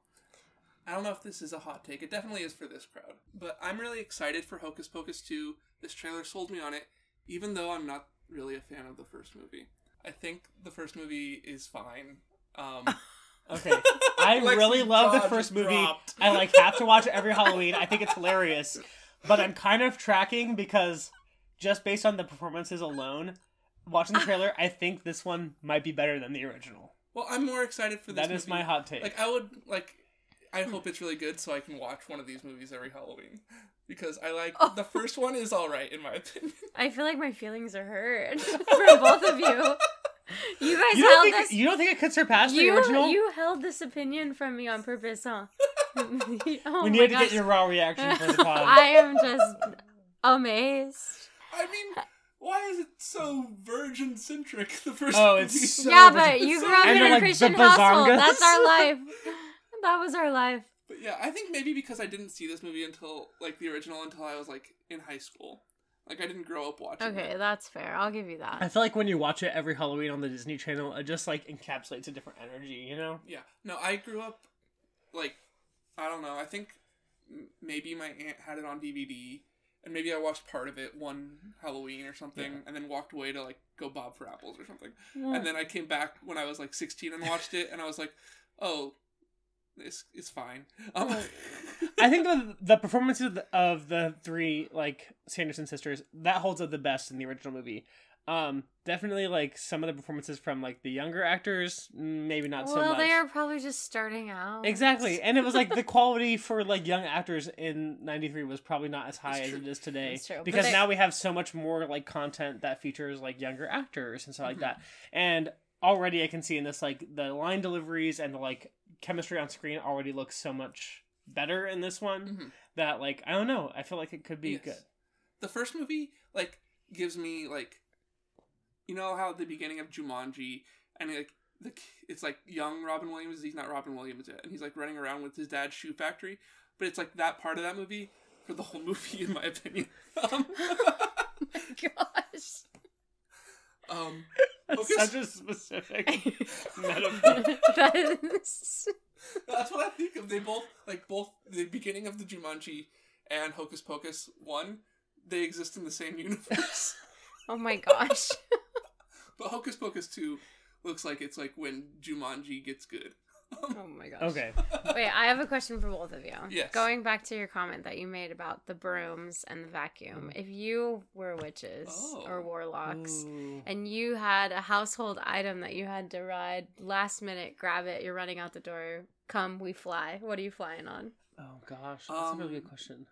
I don't know if this is a hot take. It definitely is for this crowd. But I'm really excited for Hocus Pocus 2. This trailer sold me on it, even though I'm not really a fan of the first movie. I think the first movie is fine. Um,
okay, I
Lexi's
really love the first movie.
dropped.
I like have to watch it every Halloween. I think it's hilarious. But I'm kind of tracking because just based on the performances alone, watching the trailer, I think this one might be better than the original.
Well, I'm more excited for this.
That is
movie.
my hot take.
Like I would like. I hope it's really good so I can watch one of these movies every Halloween because I like
Oh.
the first one is all right in my opinion.
I feel like my feelings are hurt for both of you. You guys
you,
held
think,
this.
you don't think it could surpass the
you,
original?
you held this opinion from me on purpose, huh? oh
we
my
need to
gosh.
get your raw reaction for the pod.
I am just amazed.
I mean, why is it so virgin centric? The first.
Oh, it's so
yeah, but you grew up in a
like
Christian household. That's our life. That was our life.
But yeah, I think maybe because I didn't see this movie until like the original until I was like in high school. Like I didn't grow up watching.
Okay,
it.
that's fair. I'll give you that.
I feel like when you watch it every Halloween on the Disney Channel, it just like encapsulates a different energy, you know?
Yeah. No, I grew up like I don't know. I think maybe my aunt had it on DVD, and maybe I watched part of it one Halloween or something,
Yeah.
and then walked away to like go bob for apples or something. And then I came back when I was like 16 and watched it, and I was like, oh, this is fine. Um,
I think the the performances of the, of the three like Sanderson sisters that holds up the best in the original movie. Um, definitely like some of the performances from like the younger actors, mm, maybe not so much.
well, they are probably just starting out.
Exactly, and it was like the quality for like young actors in '93 was probably not as high as it is today
That's true,
because
they-
now we have so much more like content that features like younger actors and stuff like
Mhm.
that. And already I can see in this like the line deliveries and the like chemistry on screen already looks so much better in this one
Mhm.
that like I don't know I feel like it could be
Yes.
good.
The first movie like gives me like, you know how at the beginning of Jumanji and like the it's like young Robin Williams. He's not Robin Williams yet, and he's like running around with his dad's shoe factory. But it's like that part of that movie for the whole movie, in my opinion. Um,
Gosh.
Um,
That's
Focus.
such a specific metaphor.
that is.
That's what I think of. They both like both the beginning of the Jumanji and Hocus Pocus one. They exist in the same universe,
Oh my gosh.
but Hocus Pocus two looks like it's like when Jumanji gets good.
Oh my gosh.
Okay,
Wait, I have a question for both of you.
Yes.
Going back to your comment that you made about the brooms and the vacuum. If you were witches
Oh.
or warlocks
Ooh.
and you had a household item that you had to ride last minute, grab it, you're running out the door, come, we fly. What are you flying on?
Oh gosh, that's a really good
Um,
question.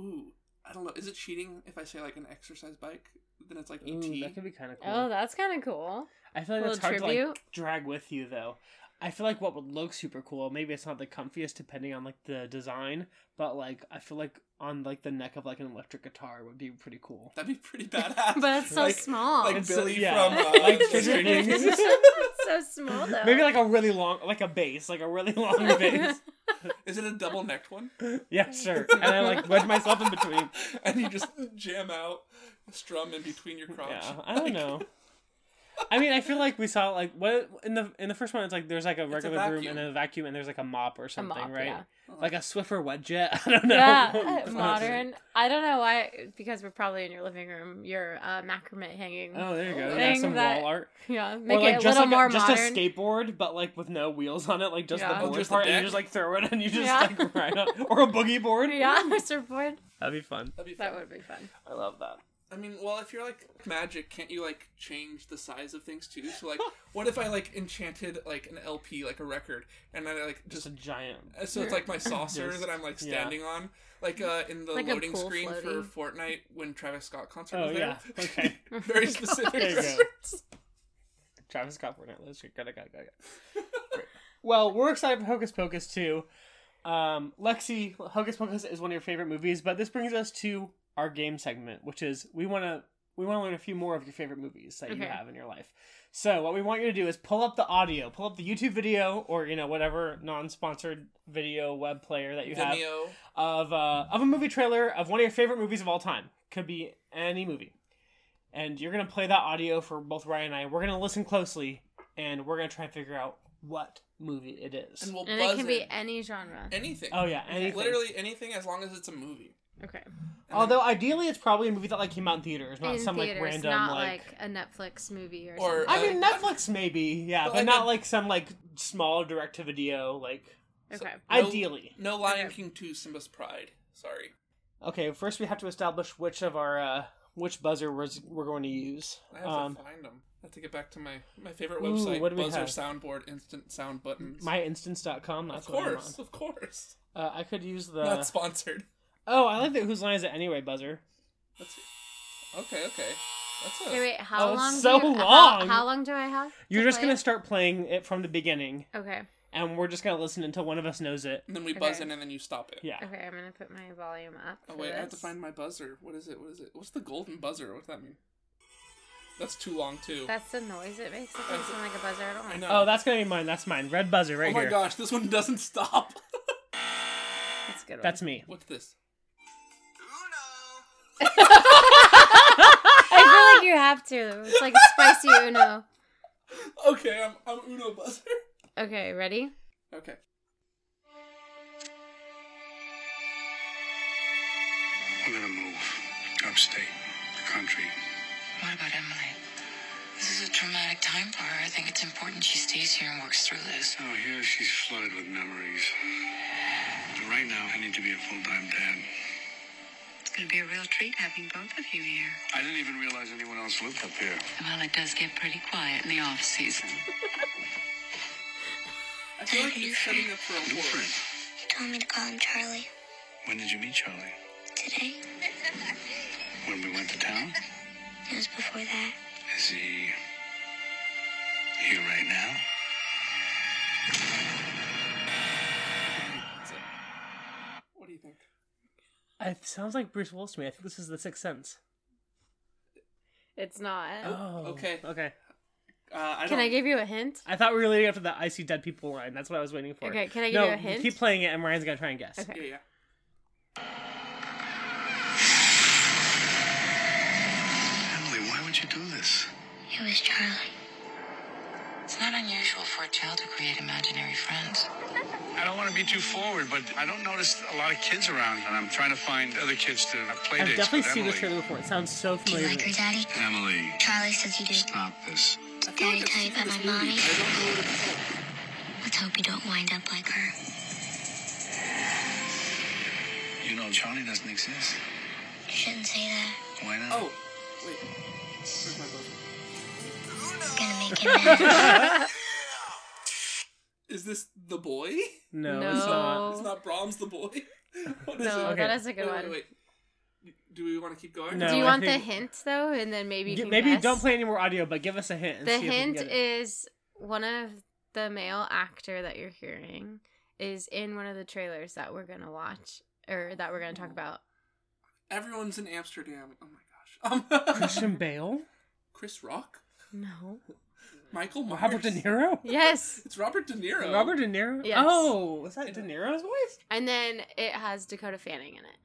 Ooh, I don't know. Is it cheating if I say like an exercise bike? Then it's like
Ooh,
ET.
that could be kind of cool.
Oh, that's kind of cool.
I feel like
little
that's hard to like drag with you though. I feel like what would look super cool, maybe it's not the comfiest depending on like the design, but like I feel like on like the neck of like an electric guitar would be pretty cool.
That'd be pretty badass.
But it's so
like,
small.
Like
It's so-
Billy
yeah.
from uh,
Like
Stranger
Stranger
Things.
Things.
it's so small though.
Maybe like a really long like a bass, like a really long bass.
Is it a double necked one?
yeah, sure. And I like wedge myself in between.
and you just jam out, strum in between your crotch.
Yeah, I don't know. I mean, I feel like we saw like what in the in the first one. It's like there's like a
a
regular broom
vacuum.
and a vacuum, and there's like a mop or something,
mop,
right?
yeah.
Like a Swiffer wet jet. I don't know.
Yeah, modern. I don't know why, because we're probably in your living room. Your uh, macrame hanging.
Oh, there you go.
Thing
Yeah, some
that-
wall art.
Yeah, make
or like
it a
just
little
like
more
a, just a skateboard, but like with no wheels on it, like just
Yeah.
the
Oh,
board
just the
part, and you just like throw it and you just
Yeah.
like ride on, or a boogie board.
yeah, a surfboard.
that'd be fun.
That'd be
That would be fun.
I love that.
I mean, well, if you're like magic, can't you like change the size of things too? So like, what if I like enchanted like an LP, like a record, and then I like
Just
just
a giant.
uh, so it's like my saucer
Yes.
that I'm like
Yeah.
standing on, like uh in the
Like
loading screen
floaty.
for Fortnite when Travis Scott concert
Oh
was there.
yeah. Okay.
Very specific.
There you go. Travis Scott Fortnite. Let's go. Got it. Got it. Got it. Well, we're excited for Hocus Pocus too. Um, Lexi, Hocus Pocus is one of your favorite movies, but this brings us to our game segment, which is we want to we want to learn a few more of your favorite movies that you have in your life. So what we want you to do is pull up the audio, pull up the YouTube video or you know whatever non-sponsored video web player that you have of uh, of a movie trailer of one of your favorite movies of all time. Could be any movie. And you're gonna play that audio for both Ryan and I. We're gonna listen closely, and we're gonna try and figure out what movie it is.
and we'll
And
buzz
it can be any genre.
anything.
oh yeah, anything.
Literally anything as long as it's a movie.
Okay.
Although ideally, it's probably a movie that like came out in theaters, not
in
some
theaters,
like random
not
like.
like, a Netflix movie or,
Or,
something.
I mean,
uh,
Netflix maybe, yeah,
but
but,
like
not
a-
like some like small direct to video. Like
Okay.
No-
ideally,
no Lion
Okay.
King 2 Simba's Pride. Sorry.
okay. First, we have to establish which of our uh, which buzzer we're, we're going to use.
I have
Um,
to find them. I have to get back to my my favorite
Ooh,
website,
what do we
Buzzer
have?
Soundboard Instant Sound Buttons.
myinstants.com.
of
That's what I'm
course,
on.
of course.
Uh, I could use the.
Not sponsored.
Oh, I like the whose line is it anyway buzzer.
Let's. Okay, okay. That's a
Wait, wait. How
Oh,
long? do
so
you-
long.
How, how long do I have?
You're
to
just
play
gonna
it?
start playing it from the beginning,
Okay.
and we're just gonna listen until one of us knows it.
And then we buzz in, and then you stop it.
Yeah.
Okay. I'm gonna put my volume up.
Oh
for
wait, I have to find my buzzer. What is it? What is it? What's the golden buzzer? What does that mean? That's too long too.
That's the noise it makes. It doesn't sound like a buzzer at all.
I know.
Oh, that's gonna be mine. That's mine. Red buzzer right here.
oh my
here.
gosh, this one doesn't stop.
That's a good. One.
That's me.
What's this?
I feel like you have to. It's like a spicy Uno.
Okay, I'm I'm Uno buzzer.
Okay, ready?
Okay.
We're gonna move upstate, the country.
What about Emily? This is a traumatic time for her. I think it's important she stays here and works through this.
Oh, here she's flooded with memories. But right now, I need to be a full-time dad.
It's going to be a real treat having both of you here.
I didn't even realize anyone else lived up here.
Well, it does get pretty quiet in the off season.
I feel like it's setting up for a
New
war.
friend.
You told me to call him Charlie
When did you meet Charlie?
today.
When we went to town?
It was before that.
Is he here right now?
That's it. What do you think?
It sounds like Bruce Willis to me. I think this is the Sixth Sense.
It's not.
Oh,
okay.
Okay.
Uh, I
Can
don't-
I give you a hint?
I thought we were leading up to the "I see dead people" line. That's what I was waiting for.
Okay, can I give
no,
you a hint?
keep playing it, and Ryan's gonna try and guess.
Okay.
Yeah, yeah.
Emily, why would you do this?
It was Charlie.
It's not unusual for a child to create imaginary friends.
I don't want to be too forward, but I don't notice a lot of kids around, and I'm trying to find other kids to uh, play with.
I've
dates
definitely
with
seen
Emily.
this trailer before. It sounds so
Do you
familiar.
like her,
me.
Daddy?
Emily,
Charlie says you do.
stop this.
I
Daddy
like I've
tell you about my
movie,
mommy?
I don't know what it's called.
Let's hope you don't wind up like her.
You know Charlie doesn't exist.
You shouldn't say that.
Why not?
Oh, wait. Where's my buzzer?
It's gonna make you mad.
Is this the boy?
No,
No.
it's not.
It's not Brahms the boy. What is
No,
it?
Okay.
that is a good
wait,
one.
Wait, wait. Do we want to keep going?
No.
Do you
I
want
think-
the hint though, and then maybe you
G- Maybe
guess?
don't play any more audio, but give us a hint.
The
see if we can
hint
get it.
is one of the male actor that you're hearing is in one of the trailers that we're gonna watch or that we're gonna talk about.
Everyone's in Amsterdam. Oh my gosh. Um,
Christian Bale,
Chris Rock?
No.
Michael Myers?
Robert De Niro,
Yes.
It's Robert De Niro.
Robert De Niro.
Yes.
Oh, was that De Niro's voice?
And then it has Dakota Fanning in it.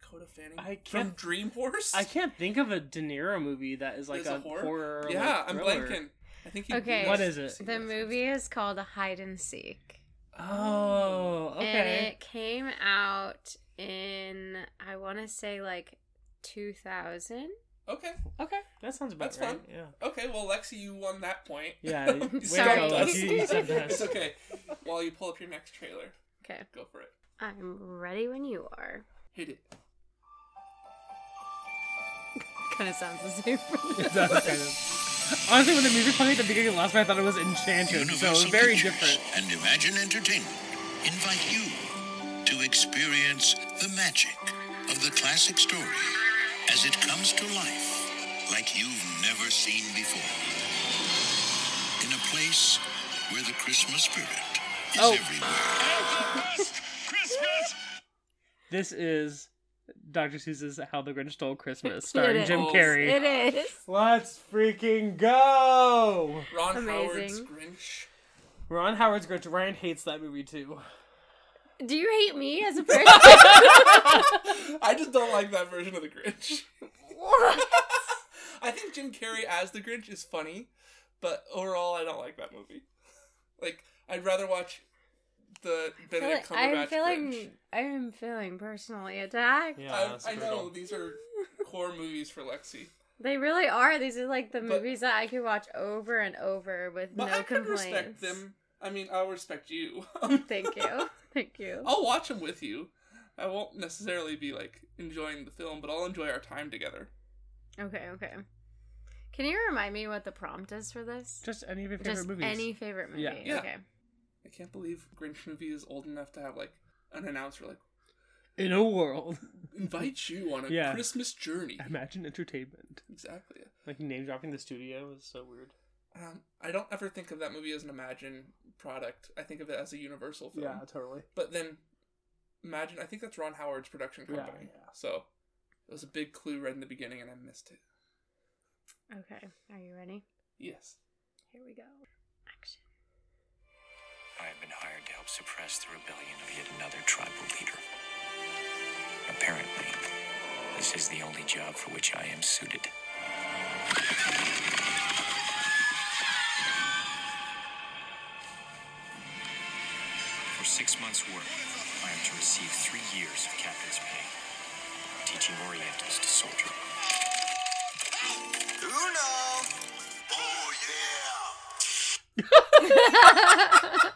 Dakota Fanning.
I can't-
Dream Horse?
I can't think of a De Niro movie that is like
Is
a, horror.
Yeah,
like,
I'm blanking. I think he
Okay.
What is it?
The movie is called Hide and Seek.
Oh, okay.
And
okay.
it came out in I wanna say like two thousand.
Okay.
Okay, that sounds about
That's
right.
fun.
Yeah.
Okay, well, Lexi, you won that point.
Yeah,
You
Sorry.
stumped
go,
us.
Lexi. You said this.
it's okay. While you pull up your next trailer,
Okay.
go for it.
I'm ready when you are.
Hit it.
Kinda sounds the same.
It does kind of. Honestly, when the music played at the beginning of last night, I thought it was Enchanted, so
Universal
very
Pictures
different.
and Imagine Entertainment invite you to experience the magic of the classic story as it comes to life like you've never seen before. In a place where the Christmas spirit is
Oh.
everywhere.
This is Dr. Seuss's How the Grinch Stole Christmas, starring. Jim. Carrey.
It is.
Let's freaking go!
Ron
Amazing.
Howard's Grinch.
Ron Howard's Grinch. Ryan hates that movie too.
Do you hate me as a person?
I just don't like that version of the Grinch. I think Jim Carrey as the Grinch is funny, but overall, I don't like that movie. Like, I'd rather watch the Benedict
I'm
Cumberbatch
feeling
Grinch.
I'm feeling personally attacked.
Yeah,
I, I know these are core movies for Lexi,
They really are. These are like the
But-
movies that I could watch over and over with
but
no
I can
complaints.
respect them. I mean, I'll respect you.
Thank you. Thank you.
I'll watch them with you. I won't necessarily be like enjoying the film, but I'll enjoy our time together.
Okay, okay. Can you remind me what the prompt is for this?
Just any of your favorite
Just
movies.
any favorite movie.
Yeah.
Yeah.
Okay.
I can't believe Grinch movie is old enough to have like an announcer like
In a world.
invite you on a
Yeah.
Christmas journey.
Imagine entertainment.
Exactly.
Like name dropping the studio is so weird.
Um, I don't ever think of that movie as an Imagine product. I think of it as a Universal film.
Yeah, totally.
But then, Imagine, I think that's Ron Howard's production
Yeah,
company.
yeah.
So, it was a big clue right in the beginning, and I missed it.
Okay. Are you ready?
Yes.
Here we go. Action.
I have been hired to help suppress the rebellion of yet another tribal leader. Apparently, this is the only job for which I am suited. Six months' work, I am to receive three years of captain's pay, teaching Orientals to soldier.
Uno! Oh, yeah!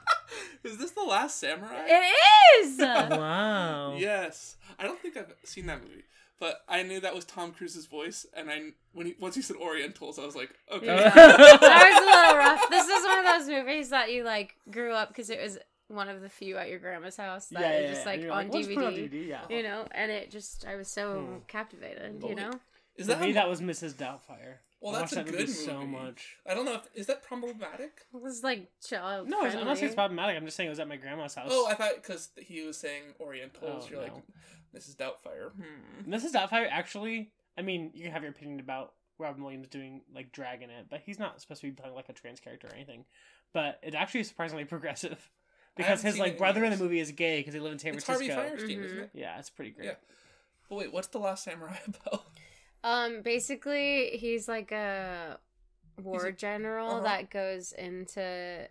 Is this The Last Samurai?
It is!
Wow.
Yes. I don't think I've seen that movie. But I knew that was Tom Cruise's voice, and I when he once he said Orientals, I was like, okay.
that was a little rough. This is one of those movies that you like grew up because it was one of the few at your grandma's house that
Yeah, yeah,
just like on,
like,
DVD,
on DVD, yeah.
You know, and it just I was so
Hmm.
captivated.
Well,
You know,
Is that
me, that was Mrs. Doubtfire.
Well,
I
that's a
that
good
movie so much.
I don't know if is that problematic.
it was like child.
No, it's- I'm not saying it's problematic. I'm just saying it was at my grandma's house.
Oh, I thought because he was saying Orientals,
Oh,
you're like
no.
Mrs. Doubtfire. Hmm.
Mrs. Doubtfire actually. I mean, you can have your opinion about Robin Williams doing like dragging it, but he's not supposed to be playing like a trans character or anything. But it's actually is surprisingly progressive because his like
it in
brother in the movie is gay because they live in San
It's Harvey
Francisco.
Firestein, isn't
Mhm.
it?
Yeah, it's pretty great.
Yeah. But wait, what's the Last Samurai about?
Um, basically, he's like a war
a-
general
uh-huh.
that goes into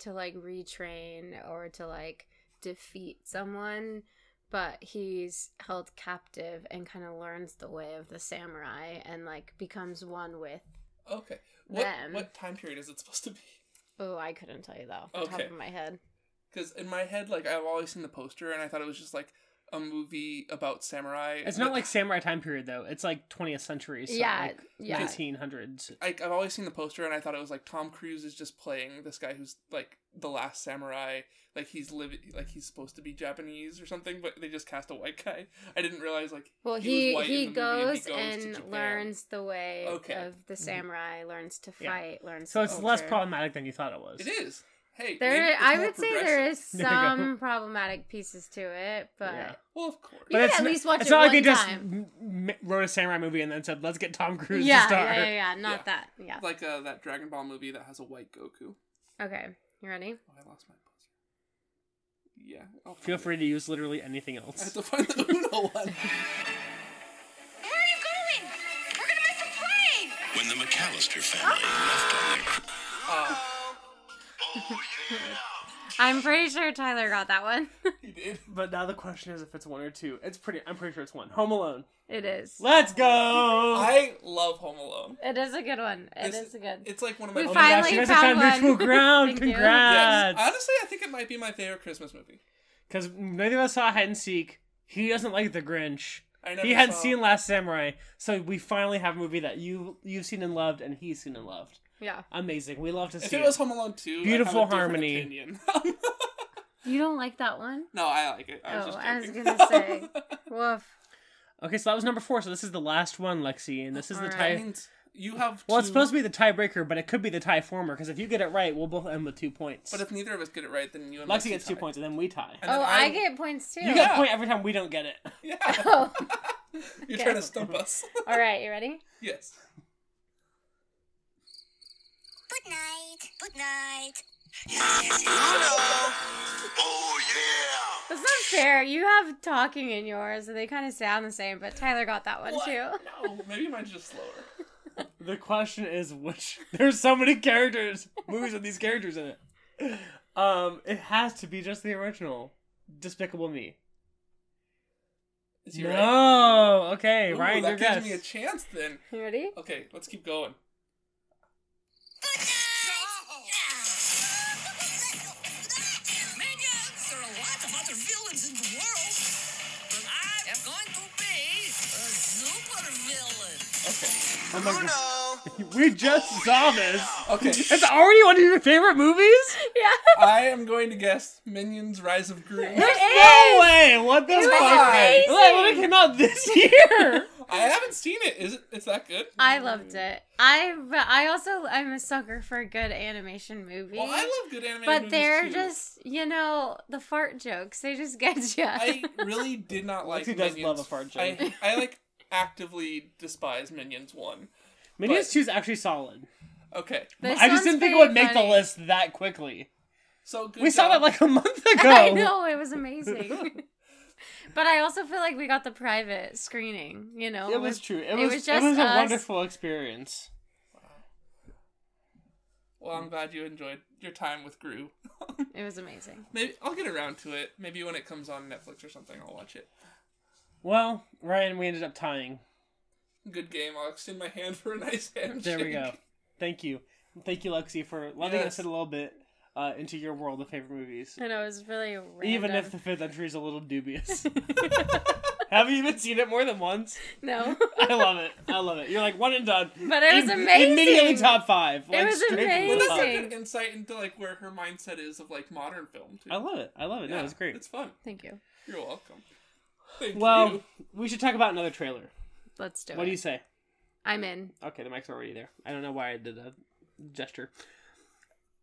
to like retrain or to like defeat someone, but he's held captive and kind of learns the way of the samurai and like becomes one with.
Okay. What
Them.
what time period is it supposed to be?
Oh, I couldn't tell you that off the top of my head.
Because in my head, like I've always seen the poster, and I thought it was just like a movie about samurai.
It's not like samurai time period though. It's like 20th century. So
Yeah,
like
yeah.
1900s.
I, I've always seen the poster, and I thought it was like Tom Cruise is just playing this guy who's like the last samurai. Like he's living, like he's supposed to be Japanese or something, but they just cast a white guy. I didn't realize like
Well,
was
he he,
in the movie
goes and learns the way
Okay.
of the mm-hmm. samurai, learns to
Yeah.
fight, learns.
So
the
it's less problematic than you thought it was.
It is. Hey,
There,
maybe
I would say there is
progressive.
is
There
some problematic pieces to it, but
Yeah.
Well, of course.
You can at
n-
least watch
it's
it
not like they just
time.
m- m- wrote a samurai movie and then said, "Let's get Tom Cruise
yeah,
to star."
yeah, yeah, yeah, not
Yeah.
that. Yeah.
Like uh, that Dragon Ball movie that has a white Goku.
Okay, you ready?
Oh, I lost my poster. Yeah. I'll
Feel
find
free to use literally anything
it. I have
else.
to find the Uno one.
Where are you going? We're gonna miss the plane!
When the McAllister family left on their
Uh,
I'm pretty sure Tyler got that one.
he did.
But now the question is if it's one or two. It's pretty. I'm pretty sure it's one. Home Alone.
it is.
Let's go.
I love Home Alone.
It is a good one. It
It's-
is a good.
It's like one of my.
We
Oh
favorite-
my gosh,
finally
you guys have
found
found mutual
one.
ground.
Thank you.
Yes.
Congrats.
Honestly, I think it might be my favorite Christmas movie.
Because neither of us saw Hide and Seek. He doesn't like The Grinch.
I never
He hadn't
saw-
seen Last Samurai, so we finally have a movie that you you've seen and loved, and he's seen and loved.
Yeah.
Amazing. We love to
If
see
it
it.
was Home Alone 2, I'd
Beautiful
have a different
harmony.
opinion.
You don't like that one?
no, I like it. I was
Oh,
just
I was
joking.
gonna say. Woof.
Okay, so that was number four. So this is the last one, Lexi, and this is the
Alright.
tie.
That means you have.
Well, it's
two-
supposed to be the tiebreaker, but it could be the tie former. Because if you get it right, we'll both end with two points.
But if neither of us get it right, then you and
Lexi
Lexi
gets two
tie.
points, and then we tie.
And then
Oh, I
I'm-
get points too.
You get
Yeah.
a point every time we don't get it.
Yeah.
Oh.
You're
Okay.
trying to stump us.
All right, you ready?
yes.
Good night. Good night.
Oh, yeah!
That's not fair. You have talking in yours, and they kind of sound the same. But Tyler got that one
What?
too.
No, maybe mine's just slower.
The question is which. There's so many characters, movies with these characters in it. Um, it has to be just the original, Despicable Me.
Is he right?
No. Okay,
Ooh,
Ryan, your
that gives
guess.
me a chance then.
You ready?
Okay, let's keep going.
Oh my god. We just oh, saw this.
Okay,
It's already one of your favorite movies?
Yeah.
I am going to guess Minions: Rise of Gru.
There's No way! What the
It was
fuck?
amazing.
Like, when it came out this year.
I haven't seen it. Is it? It's that good?
I loved it. I but I also I'm a sucker for a good animation movie.
Well, I love good animated movies.
but
movies
they're
too.
just you know the fart jokes. They just get you.
I really did not like
Lexi does
Minions.
love a fart joke.
I, I like actively despise Minions one.
Minions
But-
2 is actually solid.
Okay,
This
I just didn't think it
pretty
would make the list that quickly.
so good
We saw that like a month ago.
I know it was amazing. but I also feel like we got the private screening. You know,
It was true. It
it
was,
was
it
just
was a
us.
wonderful experience.
Well, I'm glad you enjoyed your time with Gru.
It was amazing.
Maybe I'll get around to it. Maybe when it comes on Netflix or something, I'll watch it.
Well, Ryan, we ended up tying.
Good game. I'll extend my hand for a nice handshake.
There we go. Thank you. Thank you, Lexi, for letting us in a little bit uh, into your world of favorite movies.
And I know it was really random.
Even if the fifth entry is a little dubious. Have you even seen it more than once?
no,
I love it. I love it. You're like one and done.
but it was
Im-
amazing.
Immediately top five.
It
Like,
was
straight from the
Well, that's
top.
a
amazing.
good insight into like where her mindset is of like modern film too.
I love it. I love it. No, it's great.
It's fun.
Thank you.
You're welcome. Thank
Well,
you.
we should talk about another trailer.
Let's do
What
it.
do you say?
I'm in.
Okay, the mic's already there. I don't know why I did a gesture.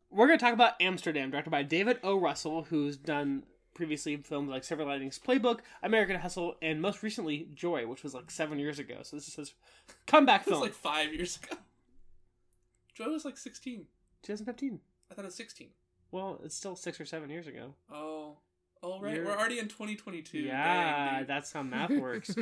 We're going to talk about Amsterdam, directed by David O. Russell, who's done previously films like Silver Linings Playbook, American Hustle, and most recently Joy, which was like seven years ago. So this is his comeback
It was
film.
like five years ago. Joy was like 16.
2015.
I thought it was 16.
Well, it's still six or seven years ago.
Oh. Oh, right.
You're-
We're already in 2022.
Yeah,
Dang,
that's how math works.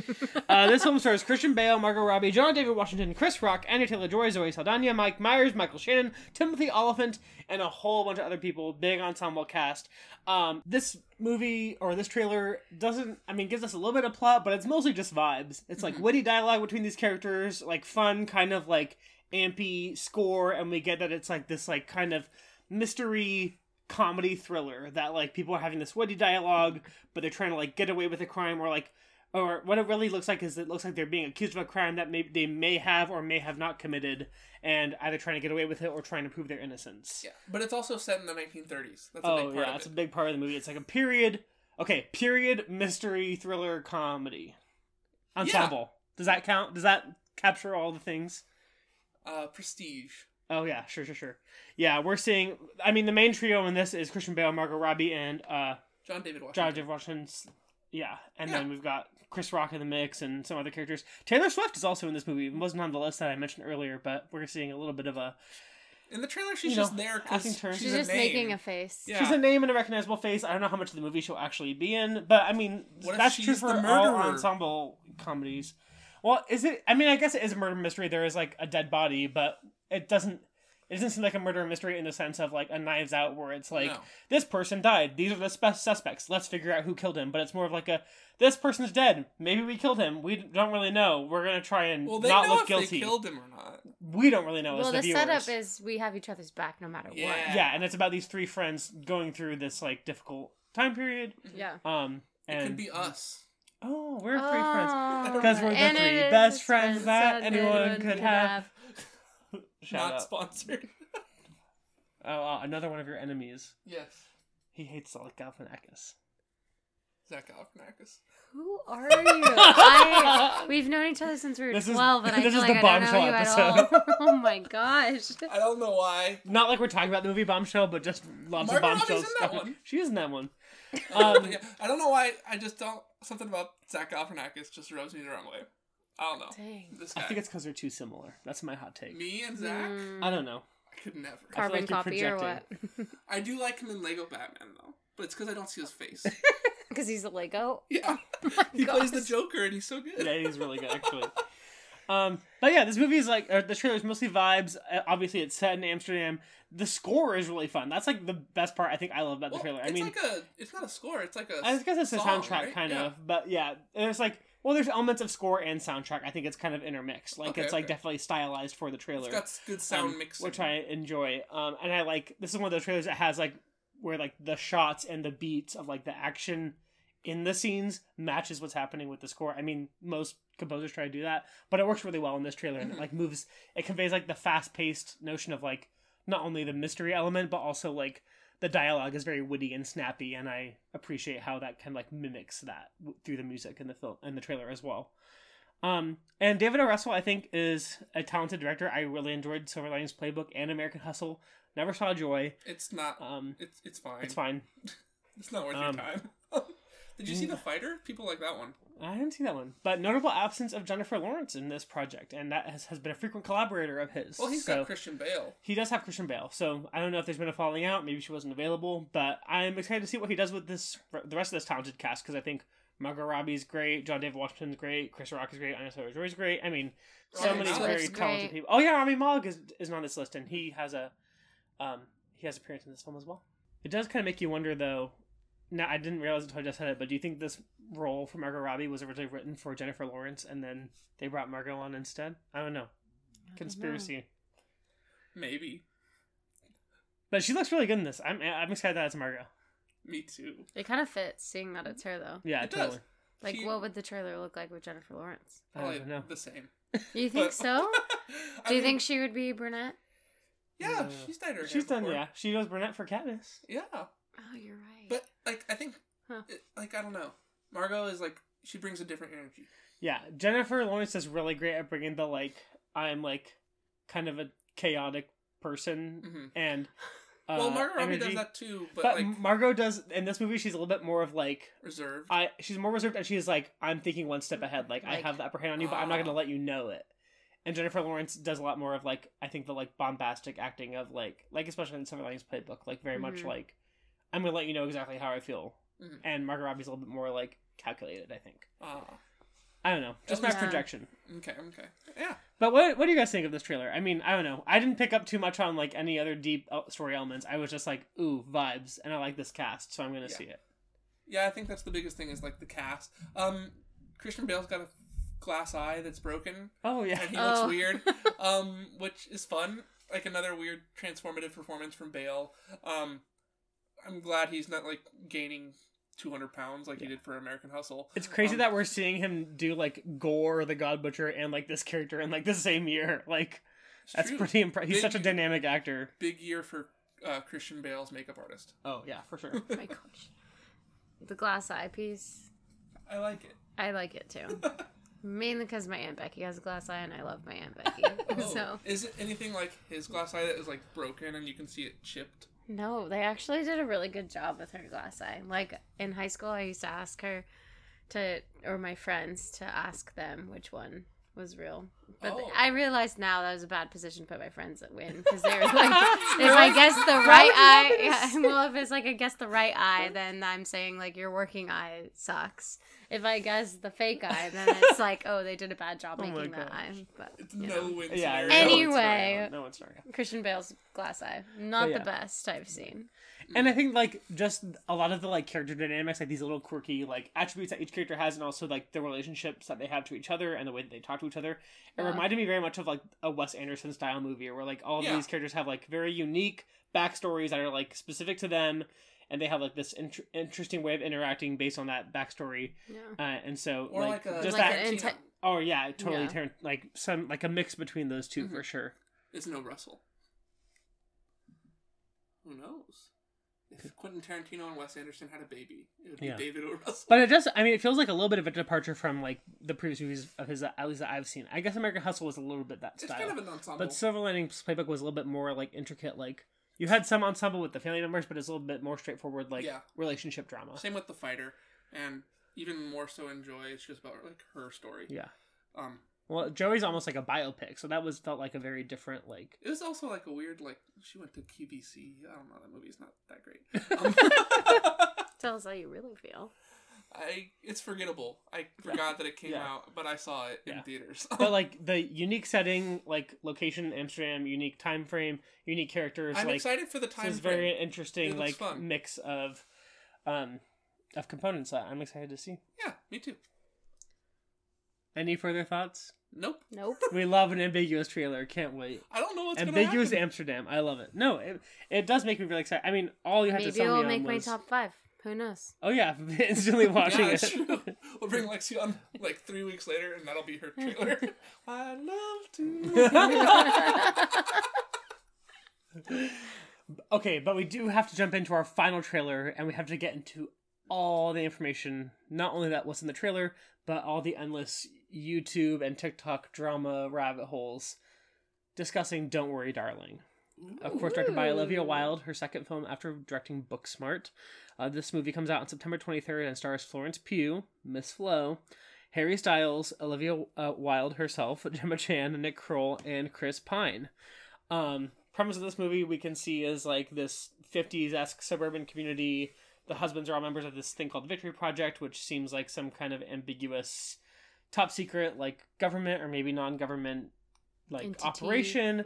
uh, this film stars Christian Bale, Margot Robbie, John David Washington, Chris Rock, Anya Taylor Joy, Zoe Saldana, Mike Myers, Michael Shannon, Timothy Olyphant, and a whole bunch of other people. Big ensemble cast. Um, this movie or this trailer doesn't, I mean, gives us a little bit of plot, but it's mostly just vibes. It's like witty dialogue between these characters, like fun, kind of like ampy score, and we get that it's like this, like kind of mystery comedy thriller that like people are having this witty dialogue, but they're trying to like get away with a crime or like or what it really looks like is it looks like they're being accused of a crime that may they may have or may have not committed and either trying to get away with it or trying to prove their innocence.
Yeah, but it's also set in the 1930s. That's a
oh
big part
yeah,
of
it's
it.
a big part of the movie. It's like a period okay, period mystery thriller comedy. Ensemble. Does that count? Does that capture all the things?
Uh, Prestige.
Oh yeah, sure, sure, sure. Yeah, we're seeing. I mean, the main trio in this is Christian Bale, Margot Robbie, and uh,
John David Washington.
John David Washington's. Yeah, and
Yeah.
then we've got Chris Rock in the mix and some other characters. Taylor Swift is also in this movie. It wasn't on the list that I mentioned earlier, but we're seeing a little bit of a.
In the trailer, she's
You know,
just there
acting
because
turn.
she's,
She's
a
just
name.
making a face.
Yeah.
She's a name and a recognizable face. I don't know how much of the movie she'll actually be in, but I mean
What
that's true for
the
all ensemble comedies. Well, is it? I mean, I guess it is a murder mystery. There is like a dead body, but it doesn't. It doesn't seem like a murder mystery in the sense of like a Knives Out, where it's like
No.
this person died. These are the spe- suspects. Let's figure out who killed him. But it's more of like a this person's dead. Maybe we killed him. We don't really know. We're gonna try and
Well, they
not
know
look
if
guilty.
they killed him or not.
We don't really know
Well,
as
the
the viewers.
setup is we have each other's back no matter
Yeah.
yeah, and it's about these three friends going through this like difficult time period.
Yeah.
Um, and
It could be us.
Oh, we're three friends.
Oh,
Because we're the three best
the
friends that anyone could have. Shout
not
out.
sponsored.
Oh, uh, another one of your enemies.
yes.
He hates Zach Galifianakis.
Zach Galifianakis.
Who are you? I, we've known each other since we were
This is-
12, and I
this
feel like I don't know
bombshell
you at all. oh my gosh.
I don't know why.
Not like we're talking about the movie Bombshell, but just lots
Margot
of
Robbie's
bombshells.
in that
stuff.
one.
She is in that one. Um,
yeah, I don't know why. I just don't. Something about Zach Galifianakis just rubs me the wrong way. I don't know.
Dang.
This
I think it's because they're too similar. That's my hot take.
me and Zach.
Mm,
I don't know.
I could never.
I feel
carbon
like you're
copy or what?
projecting.
I do like him in Lego Batman though, but it's because I don't see his face.
Because he's a Lego.
yeah,
my
he plays the
gosh.
Joker and he's so good.
yeah, he's really good actually. Um, but yeah, this movie is like uh, the trailer is mostly vibes. Uh, obviously, it's set in Amsterdam. The score is really fun. That's like the best part I think I love about the
Well,
trailer. I
it's
mean,
like a. It's not a score. It's like a.
I guess it's a
song,
soundtrack
right?
kind
Yeah.
of, but yeah, it's like well, there's elements of score and soundtrack. I think it's kind of intermixed. Like
Okay,
it's like definitely stylized for the trailer.
It's got good sound
um,
mixing.
which I enjoy. Um, and I like this is one of those trailers that has like where like the shots and the beats of like the action in the scenes matches what's happening with the score. I mean, most composers try to do that, but it works really well in this trailer and it like moves it conveys like the fast-paced notion of like not only the mystery element but also like the dialogue is very witty and snappy and I appreciate how that kind of like mimics that through the music and the film and the trailer as well. Um, and David O. Russell, I think, is a talented director. I really enjoyed Silver Linings Playbook and American Hustle. Never saw Joy.
It's not.
Um,
It's it's fine.
it's fine.
It's not worth
Um,
your time. Did you see the fighter? People like that one.
I didn't see that one. But notable absence of Jennifer Lawrence in this project, and that has, has been a frequent collaborator of his.
Well, he's
So-
got Christian Bale.
He does have Christian Bale, so I don't know if there's been a falling out. Maybe she wasn't available, but I'm excited to see what he does with this the rest of this talented cast because I think Margot Robbie's great, John David Washington's great, Chris Rock is great, Anya Taylor-Joy's great. I mean, so
Rami
many
Malek's
very
great.
talented people. Oh yeah, Rami Malek is is on this list, and he has a um he has appearance in this film as well. It does kind of make you wonder though. Now I didn't realize until I just said it, but do you think this role for Margot Robbie was originally written for Jennifer Lawrence, and then they brought Margot on instead? I don't know. Conspiracy.
Maybe.
But she looks really good in this. I'm I'm excited that it's Margot.
Me too.
It kind of fits, seeing that it's her though.
Yeah,
It does.
Like,
She-
what would the trailer look like with Jennifer Lawrence?
I
Probably
don't know.
the same.
You think
But-
so? Do you
mean,
think she would be brunette?
Yeah,
Yeah.
she's dyed her hair
She's done.
before.
Yeah, she goes brunette for Katniss.
Yeah,
Oh, you're right.
But like I think,
Huh.
it, like I don't know. Margot is like she brings a different energy.
Yeah, Jennifer Lawrence is really great at bringing the like I'm like kind of a chaotic person
Mhm.
and uh,
well, Margot Robbie
energy.
does that too, but,
But
like
Margot does in this movie. She's a little bit more of like
reserved.
I. She's more reserved, and she's like I'm thinking one step ahead. Like, I have the upper hand on you, but I'm not
Ah.
gonna let you know it. And Jennifer Lawrence does a lot more of like I think the like bombastic acting of like like especially in Silver Linings Playbook, like very much
Mhm.
like I'm gonna let you know exactly how I feel.
Mhm.
And Margot Robbie's a little bit more like calculated. I think.
Ah,
I don't know, just my
Yeah.
projection.
okay, okay, yeah.
But what what do you guys think of this trailer? I mean, I don't know. I didn't pick up too much on like any other deep uh, story elements. I was just like, ooh, vibes, and I like this cast, so I'm gonna
Yeah.
see it.
Yeah, I think that's the biggest thing is like the cast. Um, Christian Bale's got a glass eye that's broken,
Oh yeah,
and he
Oh.
looks weird, um, which is fun. Like another weird transformative performance from Bale. Um, I'm glad he's not like gaining 200 pounds like he did for American Hustle.
it's crazy
Um,
that we're seeing him do like Gorr, the God Butcher, and like this character in like the same year. Like that's
true.
pretty impressive. He's
Big-
such a dynamic actor.
big year for uh, Christian Bale's makeup artist.
Oh yeah, for sure.
Oh my gosh. The glass eye piece.
I like it.
I like it too. Mainly because my Aunt Becky has a glass eye and I love my Aunt Becky.
Oh,
so,
is it anything like his glass eye that is like broken and you can see it chipped?
No, they actually did a really good job with her glass eye. Like in high school, I used to ask her to, or my friends to ask them which one was real. But
Oh.
I realized now that was a bad position to put my friends in because they were like, if I guess the right eye, yeah, well, if it's like I guess the right eye, then I'm saying like your working eye sucks. If I guess the fake eye, then it's like, oh, they did a bad job
Oh
making that eye. But
It's no
know.
win
yeah.
scenario.
no, it's
Anyway.
No, one's not.
Christian Bale's glass eye, not
yeah.
the best I've seen.
And I think like just a lot of the like character dynamics, like these little quirky like attributes that each character has, and also like the relationships that they have to each other and the way that they talk to each other. It
Yeah.
reminded me very much of like a Wes Anderson style movie, where like all of
Yeah.
these characters have like very unique backstories that are like specific to them, and they have like this int- interesting way of interacting based on that backstory.
Yeah.
Uh, and so
Or
like,
like a-
just
Like
that.
an
Tarantino.
oh yeah, totally.
Yeah.
Tar- like some like a mix between those 2
Mhm.
for sure.
It's no Russell. Who knows? If Quentin Tarantino and Wes Anderson had a baby, it would be
Yeah.
David O. Russell.
But it does. I mean, it feels like a little bit of a departure from like the previous movies of his, at least that I've seen. I guess American Hustle was a little bit that
it's
style,
kind of an ensemble.
but Silver Linings Playbook was a little bit more like intricate. Like you had some ensemble with the family members, but it's a little bit more straightforward, like
Yeah.
relationship drama.
Same with the fighter, and even more so in Joy. It's just about like her story.
Yeah.
Um,
Well, Joy's almost like a biopic, so that was felt like a very different like.
it was also like a weird like she went to QVC. I don't know. That movie's not that great. Um,
Tell us how you really feel.
I it's forgettable. I forgot that it came
Yeah.
out, but I saw it in
Yeah.
theaters.
But like the unique setting, like location, Amsterdam, unique time frame, unique characters.
I'm
like,
excited for the
So
time.
is very interesting,
It
like
fun.
mix of, um, of components that I'm excited to see.
Yeah, me too.
Any further thoughts?
Nope.
Nope.
We love an ambiguous trailer. Can't wait.
I don't know what's
ambiguous
gonna happen.
Amsterdam. I love it. No, it, it does make me really excited. I mean, all you have to do.
Maybe
tell
it'll
me
make
on
my
was-
top five. Who knows?
Oh yeah, instantly watching
yeah,
it.
true. We'll bring Lexi on like three weeks later, and that'll be her trailer. I love to.
Okay, but we do have to jump into our final trailer, and we have to get into all the information, not only that was in the trailer, but all the endless YouTube and TikTok drama rabbit holes discussing Don't Worry, Darling. Of course, directed by Olivia Wilde, her second film after directing Booksmart. Uh, this movie comes out on September 23rd and stars Florence Pugh, Miss Flo, Harry Styles, Olivia uh, Wilde herself, Gemma Chan, Nick Kroll, and Chris Pine. Um, premise of this movie we can see is like this 50s esque suburban community. The husbands are all members of this thing called Victory Project, which seems like some kind of ambiguous, top secret like government or maybe non government like
Entity.
operation.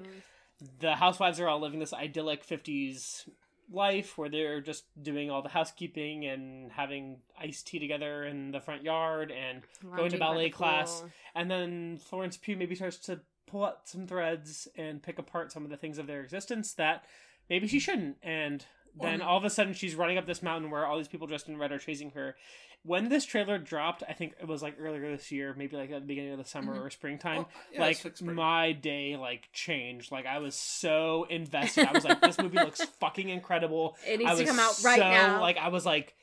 The housewives are all living this idyllic 50s life where they're just doing all the housekeeping and having iced tea together in the front yard and going to ballet class.
pool.
And then Florence Pugh maybe starts to pull out some threads and pick apart some of the things of their existence that maybe she shouldn't. And then all of a sudden she's running up this mountain where all these people dressed in red are chasing her. When this trailer dropped, I think it was like earlier this year, maybe like at the beginning of the summer
Mhm.
or springtime.
Oh, yeah,
like
spring.
my day like changed. Like I was so invested. I was like, this movie looks fucking incredible.
It needs
I
to
was
come out right
so,
now.
Like I was like,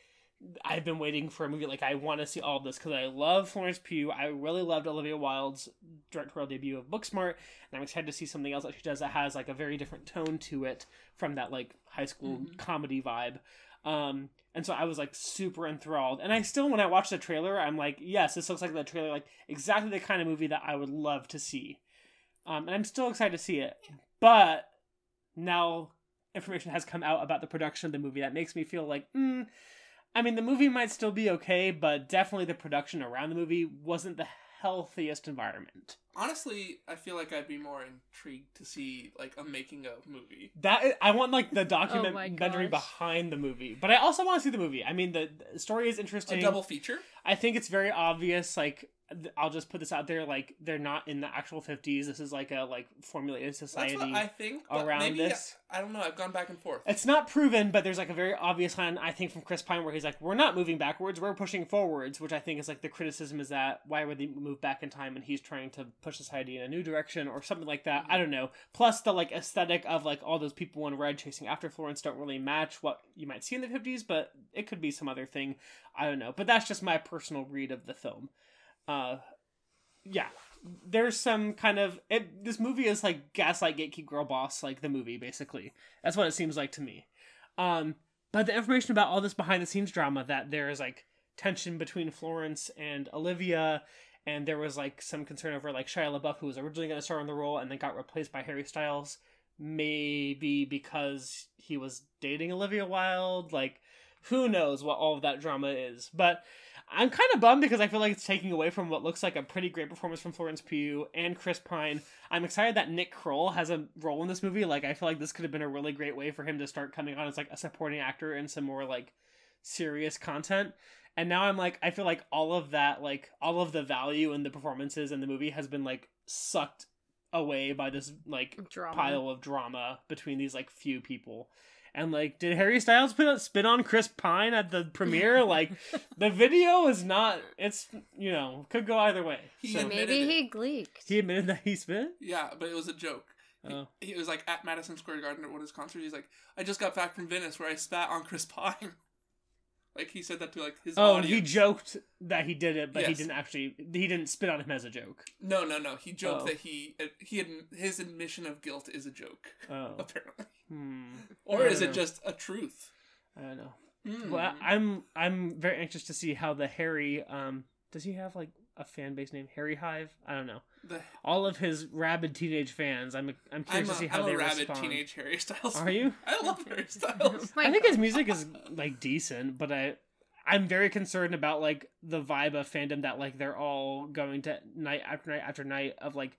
I've been waiting for a movie. Like I want to see all of this because I love Florence Pugh. I really loved Olivia Wilde's directorial debut of Booksmart, and I'm excited to see something else that she does that has like a very different tone to it from that like high school
Mhm.
comedy vibe. Um, and so I was like super enthralled. And I still, when I watch the trailer, I'm like, yes, this looks like the trailer, like exactly the kind of movie that I would love to see. Um, and I'm still excited to see it. But now information has come out about the production of the movie that makes me feel like, mm, I mean, the movie might still be okay, but definitely the production around the movie wasn't the healthiest environment.
Honestly, I feel like I'd be more intrigued to see like a making of movie.
That I want like the
Oh
documentary
gosh.
behind the movie, but I also want to see the movie. I mean, the, the story is
A
interesting.
double feature.
I think it's very obvious. Like, th- I'll just put this out there: like, they're not in the actual fifties. This is like a like formulated society.
I think.
Around
maybe,
this.
I don't know. I've gone back and forth.
It's not proven, but there's like a very obvious line I think from Chris Pine where he's like, "We're not moving backwards, we're pushing forwards," which I think is like the criticism is that why would they move back in time and he's trying to push society in a new direction or something like that. I don't know. Plus the like aesthetic of like all those people in red chasing after Florence don't really match what you might see in the 50s, but it could be some other thing. I don't know. But that's just my personal read of the film. Uh yeah. There's some kind of it this movie is like gaslight gatekeep girl boss like the movie basically. That's what it seems like to me. Um but the information about all this behind the scenes drama that there is like tension between florence and olivia and there was like some concern over like shia labeouf who was originally going to star in the role and then got replaced by harry styles maybe because he was dating olivia wilde like who knows what all of that drama is but I'm kind of bummed because I feel like it's taking away from what looks like a pretty great performance from Florence Pugh and Chris Pine. I'm excited that Nick Kroll has a role in this movie. Like, I feel like this could have been a really great way for him to start coming on as like a supporting actor in some more like serious content. And now I'm like, I feel like all of that, like all of the value in the performances in the movie has been like sucked away by this like
Drama.
pile of drama between these like few people. And like, did Harry Styles put a spin on Chris Pine at the premiere? like, the video is not. It's you know could go either way.
He
So-
admitted
Maybe
it.
he gleeked.
he admitted that he spit.
Yeah, but it was a joke. He-
Oh.
He, was like at Madison Square Garden at one of his concerts. He's like, I just got back from Venice where I spat on Chris Pine. like he said that to like his
Oh,
audience.
he joked that he did it, but he didn't actually. He didn't spit on him as a joke.
No, no, no. He joked
Oh.
that he he had his admission of guilt is a joke.
Oh,
Apparently,
hmm.
or is
don't
it just a truth?
I don't know.
Hmm.
Well, I'm I'm very anxious to see how the Harry. Um, does he have like a fan base named Harry Hive? I don't know.
The,
All of his rabid teenage fans. I'm I'm
I'm
curious
a,
to see how
I'm
they
a rabid
respond.
teenage Harry Styles.
Are you?
I love Harry Styles.
I think his music is like decent, but I I'm very concerned about like the vibe of fandom that like they're all going to night after night after night of like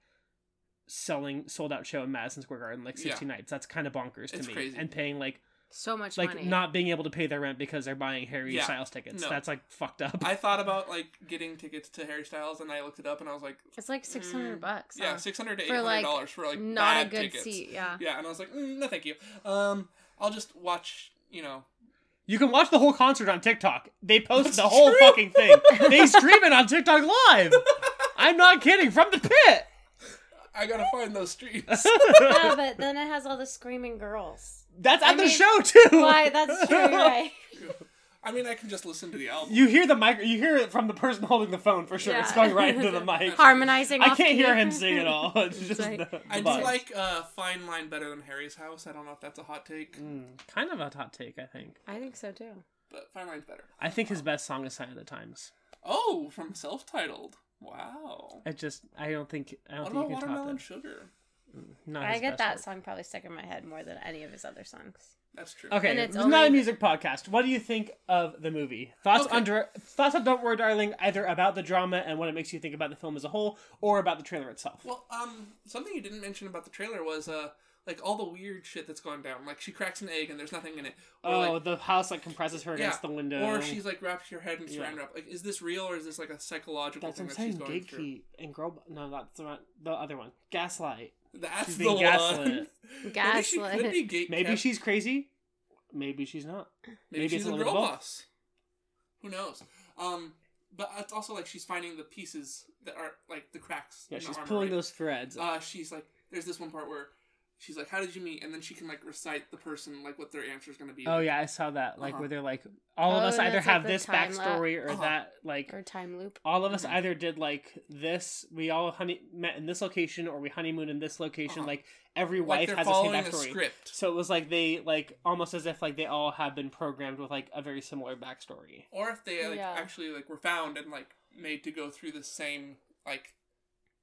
selling sold out show in Madison Square Garden like 60
Yeah.
nights. That's kind of bonkers to
It's
me.
crazy.
And paying like
so much
like
money.
not being able to pay their rent because they're buying Harry
Yeah.
Styles tickets.
No.
That's like fucked up.
I thought about like getting tickets to Harry Styles, and I looked it up, and I was like,
It's like six hundred
Mm,
bucks.
yeah,
huh?
six hundred to eight
For, like,
dollars for like
not a good
tickets.
seat. Yeah.
Yeah, and I was like, mm, no, thank you. Um, I'll just watch, you know,
You can watch the whole concert on TikTok. They post
That's
the whole
true.
fucking thing. They stream it on TikTok live. I'm not kidding. From the pit.
I gotta find those streets.
yeah, but then it has all the screaming girls.
That's at
I
the
mean,
show too.
Why? That's true. You're right.
I mean, I can just listen to the album.
You hear the mic. You hear it from the person holding the phone for sure. It's going right into the mic.
Harmonizing.
I can't
key.
hear him sing at all. It's just
like-
the, the
I do like uh, Fine Line better than Harry's House. I don't know if that's a hot take,
Mm, kind of a hot take. I think.
I think so too.
but Fine Line's better.
I think his best song is "Sign of the Times."
Oh, from self-titled. Wow.
It just. I don't think. I don't
What
think
about
you can top
Watermelon
that.
Sugar?
Not
I get
best
that
work.
song probably stuck in my head more than any of his other songs.
That's true.
Okay,
And
it's
it's
not a music podcast. What do you think of the movie? Thoughts
Okay.
under thoughts on Don't Worry, Darling, either about the drama and what it makes you think about the film as a whole, or about the trailer itself.
Well, um, something you didn't mention about the trailer was uh, like all the weird shit that's going down. Like she cracks an egg and there's nothing in it. Or,
oh,
like,
the house like compresses her against the window.
Or she's like wraps her head and
Yeah.
saran wrap. Like, is this real or is this like a psychological
That's what
thing
I'm
that she's
saying.
going through?
Gatekeep and girl. No, that's not the other one. Gaslight.
That's
She's
the
being
one.
gaslit.
Maybe she could be gate
Maybe
kept.
she's crazy. Maybe she's not.
Maybe,
maybe
she's
it's
a
a little
girl boss. Who knows? Um, but it's also like she's finding the pieces that are like the cracks.
Yeah,
in the
she's
armor,
pulling
right?
those threads.
Uh, she's like, there's this one part where she's like, "How did you meet?" And then she can like recite the person like what their answer is going to be.
oh yeah, I saw that. Like
Uh-huh.
where they're like, all of
Oh,
us either
like
have this
time lap-
backstory or
Uh-huh.
that. Like
Or time loop.
all of us
Mhm.
either did like this. We all honey met in this location, or we honeymoon in this location.
Uh-huh.
Like every wife
they're
has the same
following a
backstory.
script.
So it was like they like almost as if like they all have been programmed with like a very similar backstory.
Or if they like
Yeah.
actually like were found and like made to go through the same like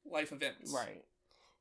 life events.
Right.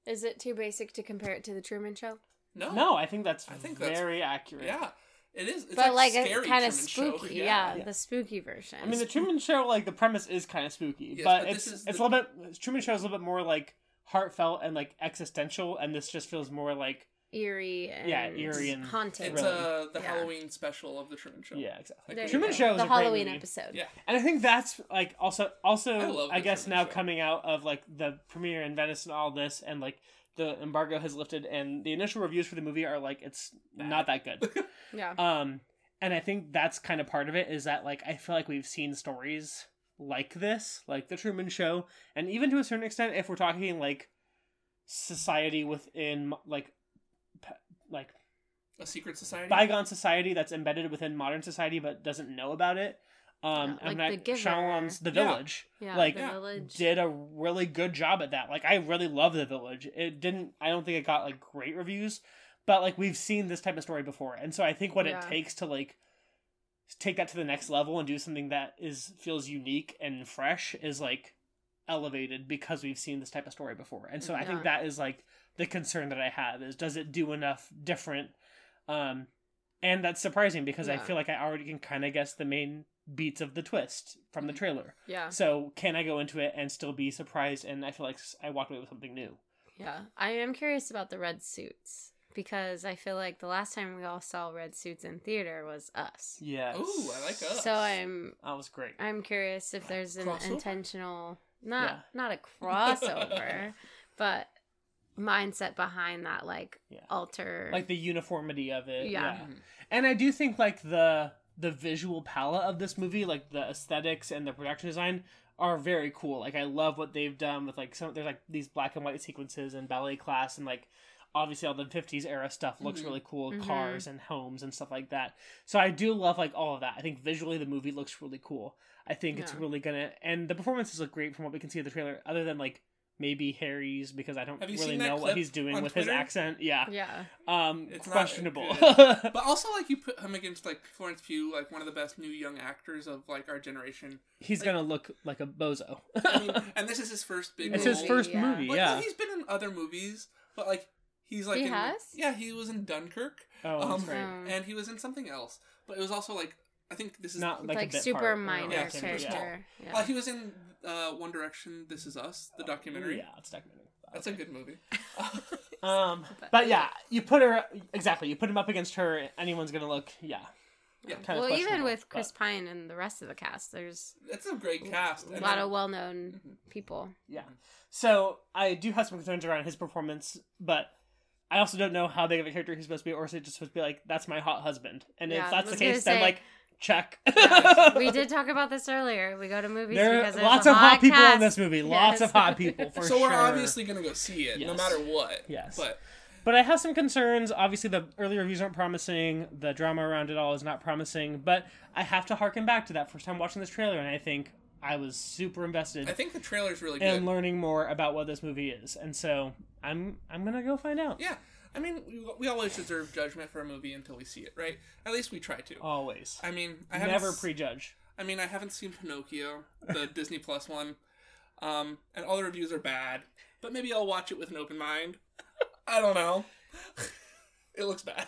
Is it too basic to compare it to the Truman Show?
No.
No, I think that's
I think that's-
very accurate.
Yeah. It is. It's
but like,
like,
a
scary
kind of
Truman Show.
spooky. Yeah,
Yeah.
the spooky version.
I mean, the Truman Show, like the premise is kind of spooky,
Yes,
but,
but
it's it's
the-
a little bit. Truman Show is a little bit more like heartfelt and like existential, and this just feels more like
eerie and
Yeah, eerie and
haunted.
It's
Really.
uh the
Yeah.
Halloween special of the Truman Show.
yeah, exactly.
There
Truman. Show is
the
a great
Halloween
movie.
episode.
Yeah.
and I think that's like also also
I
I, guess
Truman
now
Show.
coming out of like the premiere in Venice and all this, and like the embargo has lifted, and the initial reviews for the movie are like it's not that good.
Yeah.
Um, and I think that's kind of part of it is that like I feel like we've seen stories like this, like the Truman Show, and even to a certain extent, if we're talking like society within like p- like
A secret society.
bygone society that's embedded within modern society but doesn't know about it. Um,
Yeah,
and
like
that
The Giver.
Shyamalan's The Village,
yeah.
like
the village.
did a really good job at that. Like I really love The Village. It didn't I don't think it got like great reviews, but like we've seen this type of story before. And so I think what
Yeah.
it takes to like take that to the next level and do something that is feels unique and fresh is like elevated because we've seen this type of story before. And so I think that is like the concern that I have is does it do enough different um and that's surprising because I feel like I already can kind of guess the main beats of the twist from the trailer.
yeah.
So can I go into it and still be surprised? And I feel like I walked away with something new.
Yeah. I am curious about the red suits because I feel like the last time we all saw red suits in theater was us.
Yes.
Ooh, I like us.
So I'm
That was great.
I'm curious if there's an
Crossover?
intentional not
Yeah.
not a crossover, but mindset behind that like
Yeah.
alter
Like the uniformity of it.
Yeah.
Yeah. And I do think like the the visual palette of this movie, like the aesthetics and the production design, are very cool. Like I love what they've done with like some there's like these black and white sequences and ballet class and like obviously all the 50s era stuff looks
Mhm.
really cool
Mhm.
cars and homes and stuff like that so i do love like all of that i think visually the movie looks really cool i think it's really gonna and the performances look great from what we can see of the trailer other than like maybe harry's because i don't really know what he's doing with
Twitter?
his accent yeah
yeah.
um
It's
questionable
good. But also, like you put him against like Florence Pugh, like one of the best new young actors of like our generation.
he's
like-
gonna look like a bozo
I mean, and this is his first big.
it's
role.
his first
Yeah.
movie
Like,
yeah
well, he's been in other movies, but like he's like
He
in,
has?
Yeah, he was in Dunkirk,
oh that's
um,
right
Um,
and he was in something else. But it was also like I think this is
not like,
like,
a bit
super
part,
minor
Yeah,
like,
super
character. Yeah.
Like he was in uh, One Direction. This is Us, the documentary.
yeah it's documentary
That's a good movie.
um
But-
but yeah you put her exactly you put him up against her anyone's gonna look yeah
Yeah.
kind
well,
of
even with Chris
but-
Pine and the rest of the cast, there's
It's a great cast.
a lot of well-known people.
Yeah. So I do have some concerns around his performance, but I also don't know how big of a character he's supposed to be, or is it just supposed to be like that's my hot husband? And
Yeah,
if that's the
was gonna
case, then like check.
Yes, we did talk about this earlier. We go to movies
There
because
are
there's
lots
a
of hot people
cast.
in this movie. Lots of hot people for
so
sure.
we're obviously gonna go see it, no matter what.
Yes.
But
But I have some concerns. Obviously, the early reviews aren't promising. The drama around it all is not promising. But I have to harken back to that first time watching this trailer, and I think I was super invested
I think the trailer's really
in
good.
learning more about what this movie is. And so I'm I'm gonna go find out.
Yeah, I mean, we, we always deserve judgment for a movie until we see it, right? At least we try to.
Always.
I mean, I haven't
Never
s-
prejudge.
I mean, I haven't seen Pinocchio, the Disney Plus one, um, and all the reviews are bad. But maybe I'll watch it with an open mind. I don't know. it looks bad.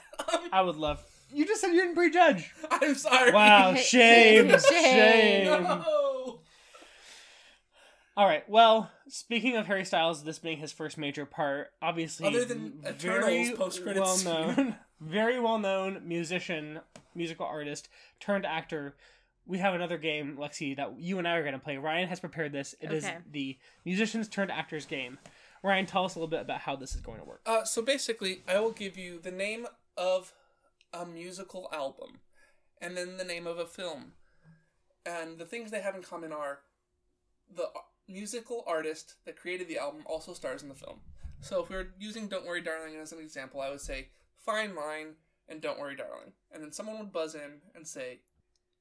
I would love. You just said you didn't prejudge.
I'm sorry.
Wow, shame,
Shame.
shame.
No.
All right. Well, speaking of Harry Styles, this being his first major part, obviously,
Other than Eternals post-credits
well
scene.
known, very well known musician, musical artist turned actor. We have another game, Lexi, that you and I are going to play. Ryan has prepared this. It is
Okay.
the musicians turned actors game. Ryan, tell us a little bit about how this is going to work.
Uh, so basically, I will give you the name of a musical album, and then the name of a film, and the things they have in common are the a- musical artist that created the album also stars in the film. So if we were using "Don't Worry, Darling" as an example, I would say "Fine Line" and "Don't Worry, Darling," and then someone would buzz in and say,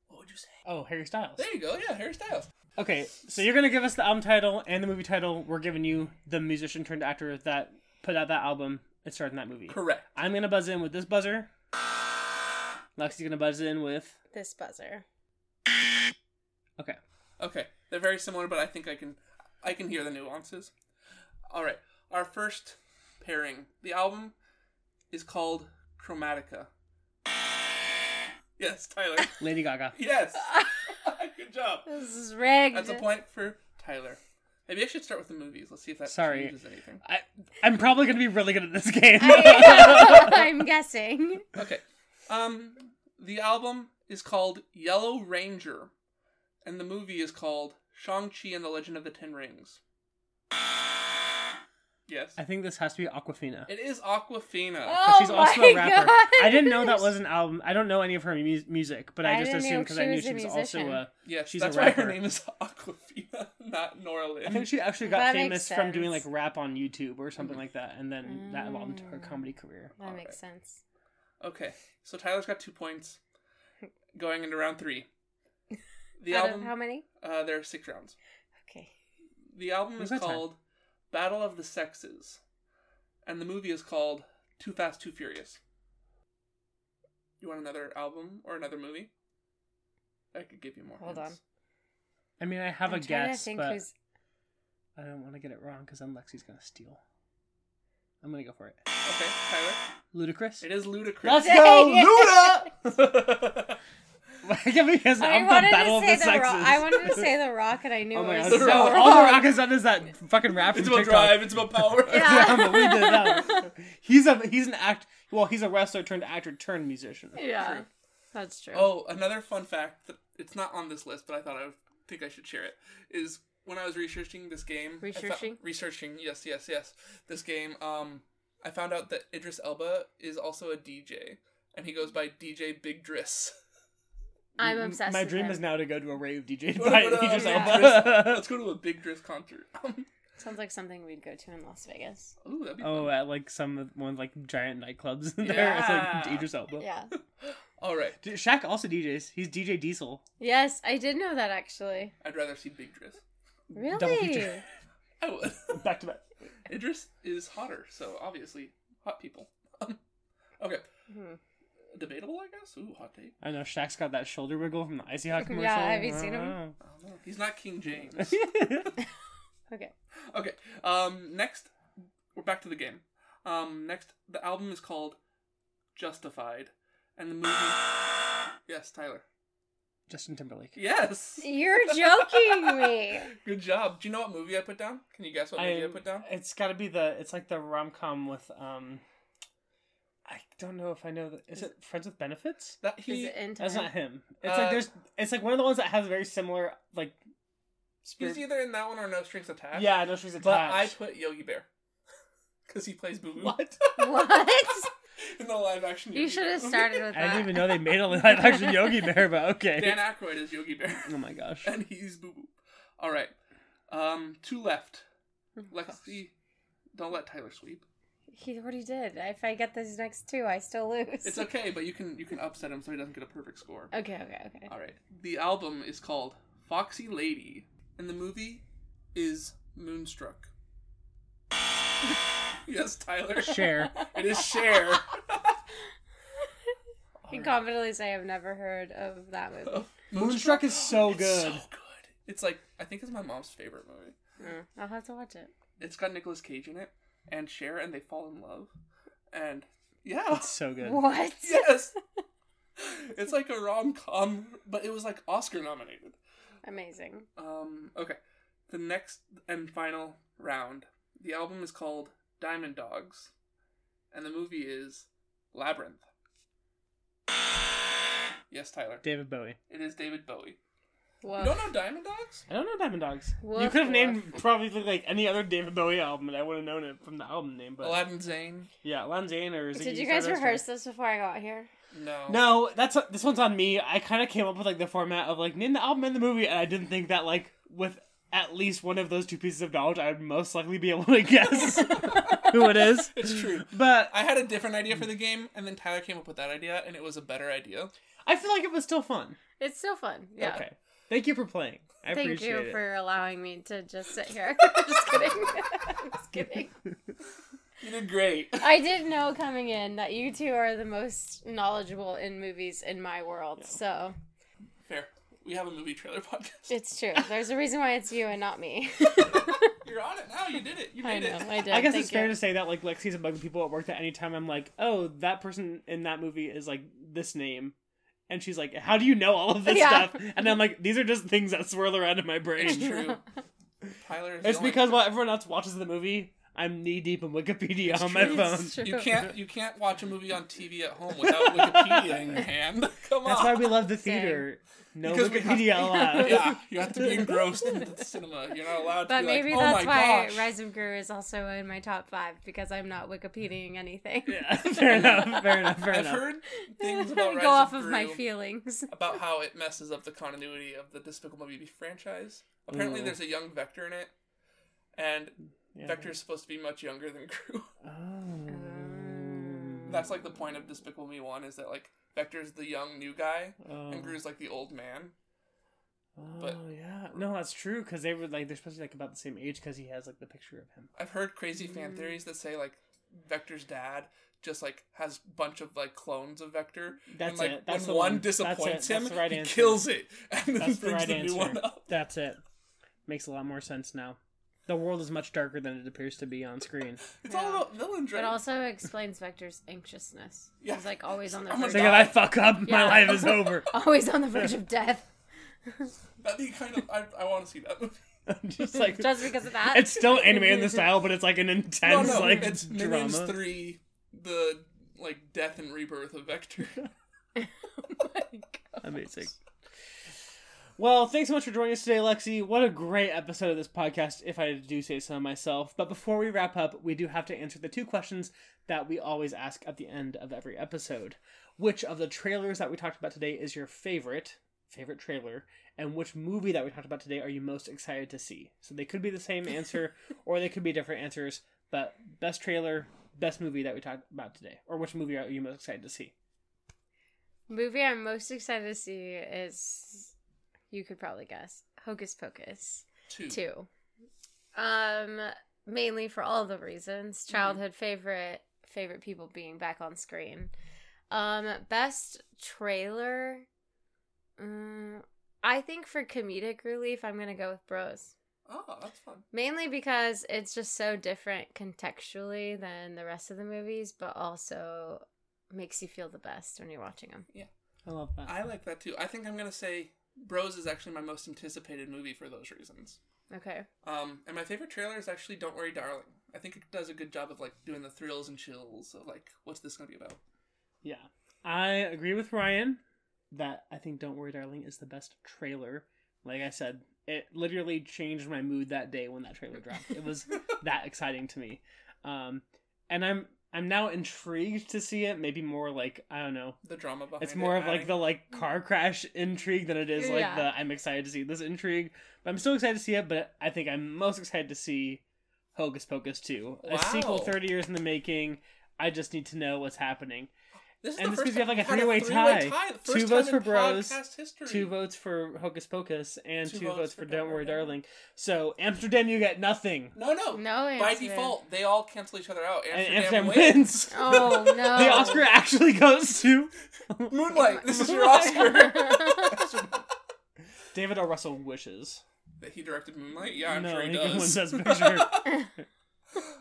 "What would you say?"
Oh, Harry Styles.
There you go. Yeah, Harry Styles.
Okay, so you're gonna give us the album title and the movie title. We're giving you the musician turned actor that put out that album. It starred in that movie.
Correct.
I'm gonna buzz in with this buzzer. Lexi's gonna buzz in with.
This buzzer.
Okay.
Okay, they're very similar, but I think I can I can hear the nuances. All right, our first pairing. The album is called Chromatica. Yes, Tyler.
Lady Gaga.
yes. Good job.
This is rigged.
That's a point for Tyler. Maybe I should start with the movies. Let's see if that
Sorry.
changes anything.
I, I'm probably gonna be really good at this game.
I'm guessing.
Okay. Um, the album is called Yellow Ranger, and the movie is called Shang-Chi and the Legend of the Ten Rings. Yes.
I think this has to be Awkwafina.
It is Awkwafina.
Oh
she's also
my
a rapper. I didn't know that was an album. I don't know any of her mu- music, but I,
I
just assumed because I knew she was also a.
yes,
she's
that's
a
why her name is Awkwafina, not Nora Lynn.
I think she actually got
That
famous from doing like rap on YouTube or something like that, and then that evolved into her
Mm.
comedy career.
That makes sense.
Okay, so Tyler's got two points, going into round three. The
Out
album.
of how many?
Uh, there are six rounds.
Okay.
The album
Who's
is
that time?
called Battle of the Sexes, and the movie is called Too Fast, Too Furious. You want another album or another movie? I could give you more.
Hold
hints.
I mean, I have
I'm
a
trying to
guess,
think
but
who's-
I don't want to get it wrong because then Lexi's gonna steal. I'm gonna go for it.
Okay, Tyler.
Ludacris.
It is Ludacris.
Let's go. Luda! yeah, because
I
I'm the
wanted
Battle
to
of
say
the
the
Sexes.
rock. I wanted to say the rock, and I knew
Oh my
it
god!
was
So
The Rock.
all the Rock has done is that fucking rap.
it's about
TikTok.
drive. It's about power.
Yeah.
yeah, but we did that. He's a he's an act. Well, he's a wrestler turned actor turned musician.
Yeah, that's true.
Oh, another fun fact that it's not on this list, but I thought I would think I should share it is when I was researching this game. I fo-
Researching?
researching, yes, yes, yes. This game. Um, I found out that Idris Elba is also a DJ, and he goes by DJ Big Driss.
I'm obsessed.
My
with
dream
him.
is now to go to a rave DJ
What
by
about, uh,
Idris Elba.
Let's go to a Big Driss concert.
Sounds like something we'd go to in Las Vegas.
Ooh, that'd be
Oh,
fun.
at like some of one of, like giant nightclubs in there. It's like
Yeah.
Idris Elba.
Yeah.
All right,
Dude, Shaq also DJs. He's DJ Diesel.
Yes, I did know that actually.
I'd rather see Big Driss.
Double
Really?
feature.
I would.
Back to back.
Idris is hotter, so obviously hot people. okay,
Hmm.
Debatable, I guess. Ooh, hot take.
I know Shaq's got that shoulder wiggle from the Icy Hot commercial.
Yeah, have you seen him?
I don't know. He's not King James.
Okay.
okay. Um. Next, we're back to the game. Um. Next, the album is called Justified, and the movie. Yes, Tyler.
Justin Timberlake.
Yes.
You're joking me.
Good job. Do you know what movie I put down? Can you guess what movie I, put down?
It's got to be the. It's like the rom com with um. I don't know if I know that. Is it Friends with Benefits?
That he.
it in
That's not him. It's
Uh,
like there's. It's like one of the ones that has a very similar like.
He's either in that one or No Strings Attached.
Yeah, no strings Attached. But.
I put Yogi Bear. because he plays Boo Boo.
What?
What?
in the live action.
You should have started with
I
that.
didn't even know they made a live action Yogi Bear, but okay.
Dan Aykroyd is Yogi Bear,
Oh my gosh.
and he's Boo Boo. All right, um, two left. Lexi, don't let Tyler sweep.
He already did. If I get these next two, I still lose.
It's okay, but you can you can upset him so he doesn't get a perfect score.
Okay, okay, okay.
All right. The album is called Foxy Lady, and the movie is Moonstruck. yes, Tyler.
Cher.
It is Cher.
I can confidently say I've never heard of that movie.
Moonstruck is so
It's
good.
so good. It's like I think it's my mom's favorite movie.
Mm, I'll have to watch it.
It's got Nicolas Cage in it and Cher, and they fall in love. And yeah,
It's so good.
What?
yes, it's like a rom com, but it was like Oscar nominated.
Amazing.
Um, okay. The next and final round. The album is called Diamond Dogs, and the movie is Labyrinth. Yes, Tyler.
David Bowie.
It is David Bowie.
Woof.
You don't know Diamond Dogs?
I don't know Diamond Dogs. you could have named probably like any other David Bowie album, and I would have known it from the album name. But
Aladdin Sane?
yeah, Lan Zane or
Did you guys
Stardust or-
rehearse this before I got here?
No.
No, that's this one's on me. I kind of came up with like the format of like name the album and the movie, and I didn't think that like with at least one of those two pieces of knowledge, I would most likely be able to guess who it is.
It's true.
But
I had a different idea for the game, and then Tyler came up with that idea, and it was a better idea.
I feel like it was still fun.
It's still fun. Yeah.
Okay, thank you for playing. I
Thank
appreciate
you
it.
for allowing me to just sit here. just kidding. just kidding.
You did great.
I did know coming in that you two are the most knowledgeable in movies in my world. So
Fair. We have a movie trailer podcast.
it's true. There's a reason why it's you and not me.
You're on it now. You did it. You
I know.
it.
I did.
I guess
Thank
it's fair
you.
to say that like Lexi's bugging people at work that anytime I'm like, oh, that person in that movie is like this name. And she's like, How do you know all of this
Yeah.
stuff? And I'm like, These are just things that swirl around in my brain.
It's true. Tyler. Is the
It's
only-
because while everyone else watches the movie, I'm knee deep in Wikipedia on my phone.
You can't you can't watch a movie on TV at home without Wikipedia in your hand. Come on.
That's why we love the
Same.
Theater. No
Because we have-
Wikipedia allowed.
yeah, you have to be engrossed in the cinema. You're not allowed to.
But
be
maybe
like,
that's
oh my
why
gosh.
Rise of Gru is also in my top five because I'm not Wikipediaing anything.
Yeah, fair enough. Fair enough. Fair
I've
enough.
heard things about Rise
Go off
of,
of my feelings.
about how it messes up the continuity of the Despicable Me franchise. Apparently,
Ooh.
there's a young Vector in it, and
Yeah.
Vector is supposed to be much younger than Gru.
Oh.
That's like the point of Despicable Me One is that like Vector's the young new guy,
Oh.
and Gru's like the old man.
Oh
but-
yeah, no, that's true because they were like they're supposed to be like about the same age because he has like the picture of him.
I've heard crazy
Mm.
fan theories that say like Vector's dad just like has a bunch of like clones of Vector.
That's
and, like,
it. That's
when
the
one,
one.
Disappoints
That's
him,
the right
he
answer.
kills it and then
That's the
brings
right
the new one up.
That's it. Makes a lot more sense now. The world is much darker than it appears to be on screen.
It's all about villains, right?
It also explains Vector's anxiousness.
Yeah.
He's like always on the
I'm gonna
verge,
like
of,
if I fuck up, my life is over.
always on the verge of death.
That'd be kind of. I, I want to see that movie.
Just like
Just because of that.
it's still anime in the style, but it's like an intense
no,
like
it's
drama.
Minions Three, the like death and rebirth of Vector.
Oh Amazing. Well, thanks so much for joining us today, Lexi. What a great episode of this podcast, if I do say so myself. But before we wrap up, we do have to answer the two questions that we always ask at the end of every episode. Which of the trailers that we talked about today is your favorite, favorite trailer, and which movie that we talked about today are you most excited to see? So they could be the same answer, or they could be different answers. But best trailer, best movie that we talked about today, or which movie are you most excited to see?
Movie I'm most excited to see is, you could probably guess, Hocus Pocus
Two.
2. Um, mainly for all the reasons. Childhood favorite, favorite people being back on screen. Um, best trailer, um, I think for comedic relief, I'm gonna go with Bros.
Oh, that's fun.
Mainly because it's just so different contextually than the rest of the movies, but also makes you feel the best when you're watching them. Yeah.
I love that.
I like that too. I think I'm gonna say Bros is actually my most anticipated movie for those reasons.
Okay.
Um, and my favorite trailer is actually "Don't Worry, Darling." I think it does a good job of like doing the thrills and chills of like what's this gonna be about.
Yeah. I agree with Ryan that I think Don't Worry Darling is the best trailer. Like I said, it literally changed my mood that day when that trailer dropped. It was that exciting to me. Um, and I'm I'm now intrigued to see it. Maybe more like I don't know.
The drama behind
It's
it,
more of like
adding-
the like car crash intrigue than it is like
Yeah.
the I'm excited to see this intrigue. But I'm still excited to see it. But I think I'm most excited to see Hocus Pocus 2. A sequel 30 years in the making. I just need to know what's happening.
This is
and
the
this
first
means we have like a three-way
three-way
tie.
The
Two
first
votes for Bros. Two votes for Hocus Pocus, and
Two
two,
votes
votes
for
for
Don't
Don't Worry,
Worry,
Darling. So Amsterdam, you get nothing.
No, no.
No
By default, they all cancel each other out.
And
Amsterdam,
Amsterdam
wins.
wins.
Oh no.
the Oscar actually goes to
Moonlight. This is your Oscar.
David O. Russell wishes.
that he directed Moonlight. Yeah, I'm
no,
sure he
he
does.
wins Best Picture.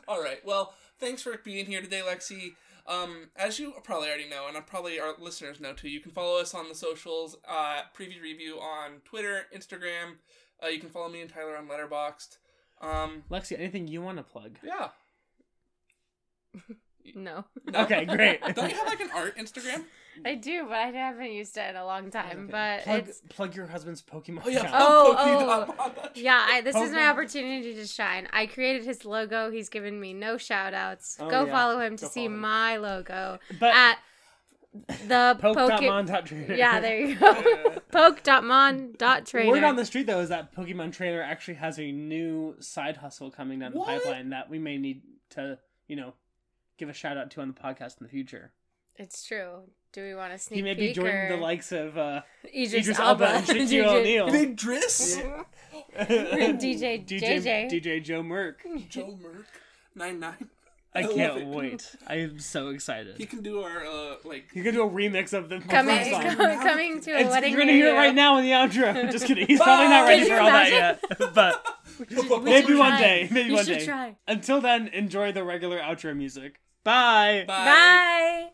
All right. Well, thanks for being here today, Lexi. Um, as you probably already know, and probably our listeners know too, you can follow us on the socials. Uh, Preview Review on Twitter, Instagram. Uh, you can follow me and Tyler on Letterboxd. Um,
Lexi, anything you want to plug?
yeah.
No.
No?
Okay, great.
Don't you have like an art Instagram?
I do, but I haven't used it in a long time. But
plug,
it's
plug your husband's Pokemon
Oh yeah.
Oh, oh.
dot
yeah, I, this is my opportunity to shine. I created his logo. He's given me no shout outs.
Oh,
Go
yeah.
follow him to
Go
see
him.
my logo
But-
at the Poke.
Poke.mon.trainer.
Yeah, there you go. Poke.mon.trainer.
Word on the street though is that Pokemon Trainer actually has a new side hustle coming down
What?
the pipeline that we may need to, you know, give a shout out to on the podcast in the future.
It's true. Do we want to sneak
He may be joining
or
the likes of uh,
Idris,
Idris
Elba,
Elba and Shaquille
DJ
O'Neal.
Big Driss.
DJ
DJ
JJ.
DJ Joe Merck.
Joe Merck. Nine nine.
I,
love
can't wait. I am so excited.
He can do our uh like.
You can do a remix of the
Coming,
song.
com- coming to a
It's-
wedding
you're gonna hear it right now in the outro. Just kidding. He's probably not ready for
you
all that yet. But
We should
maybe one
try.
day. Maybe
You
one
should
day.
try.
Until then, enjoy the regular outro music. Bye.
Bye.
Bye.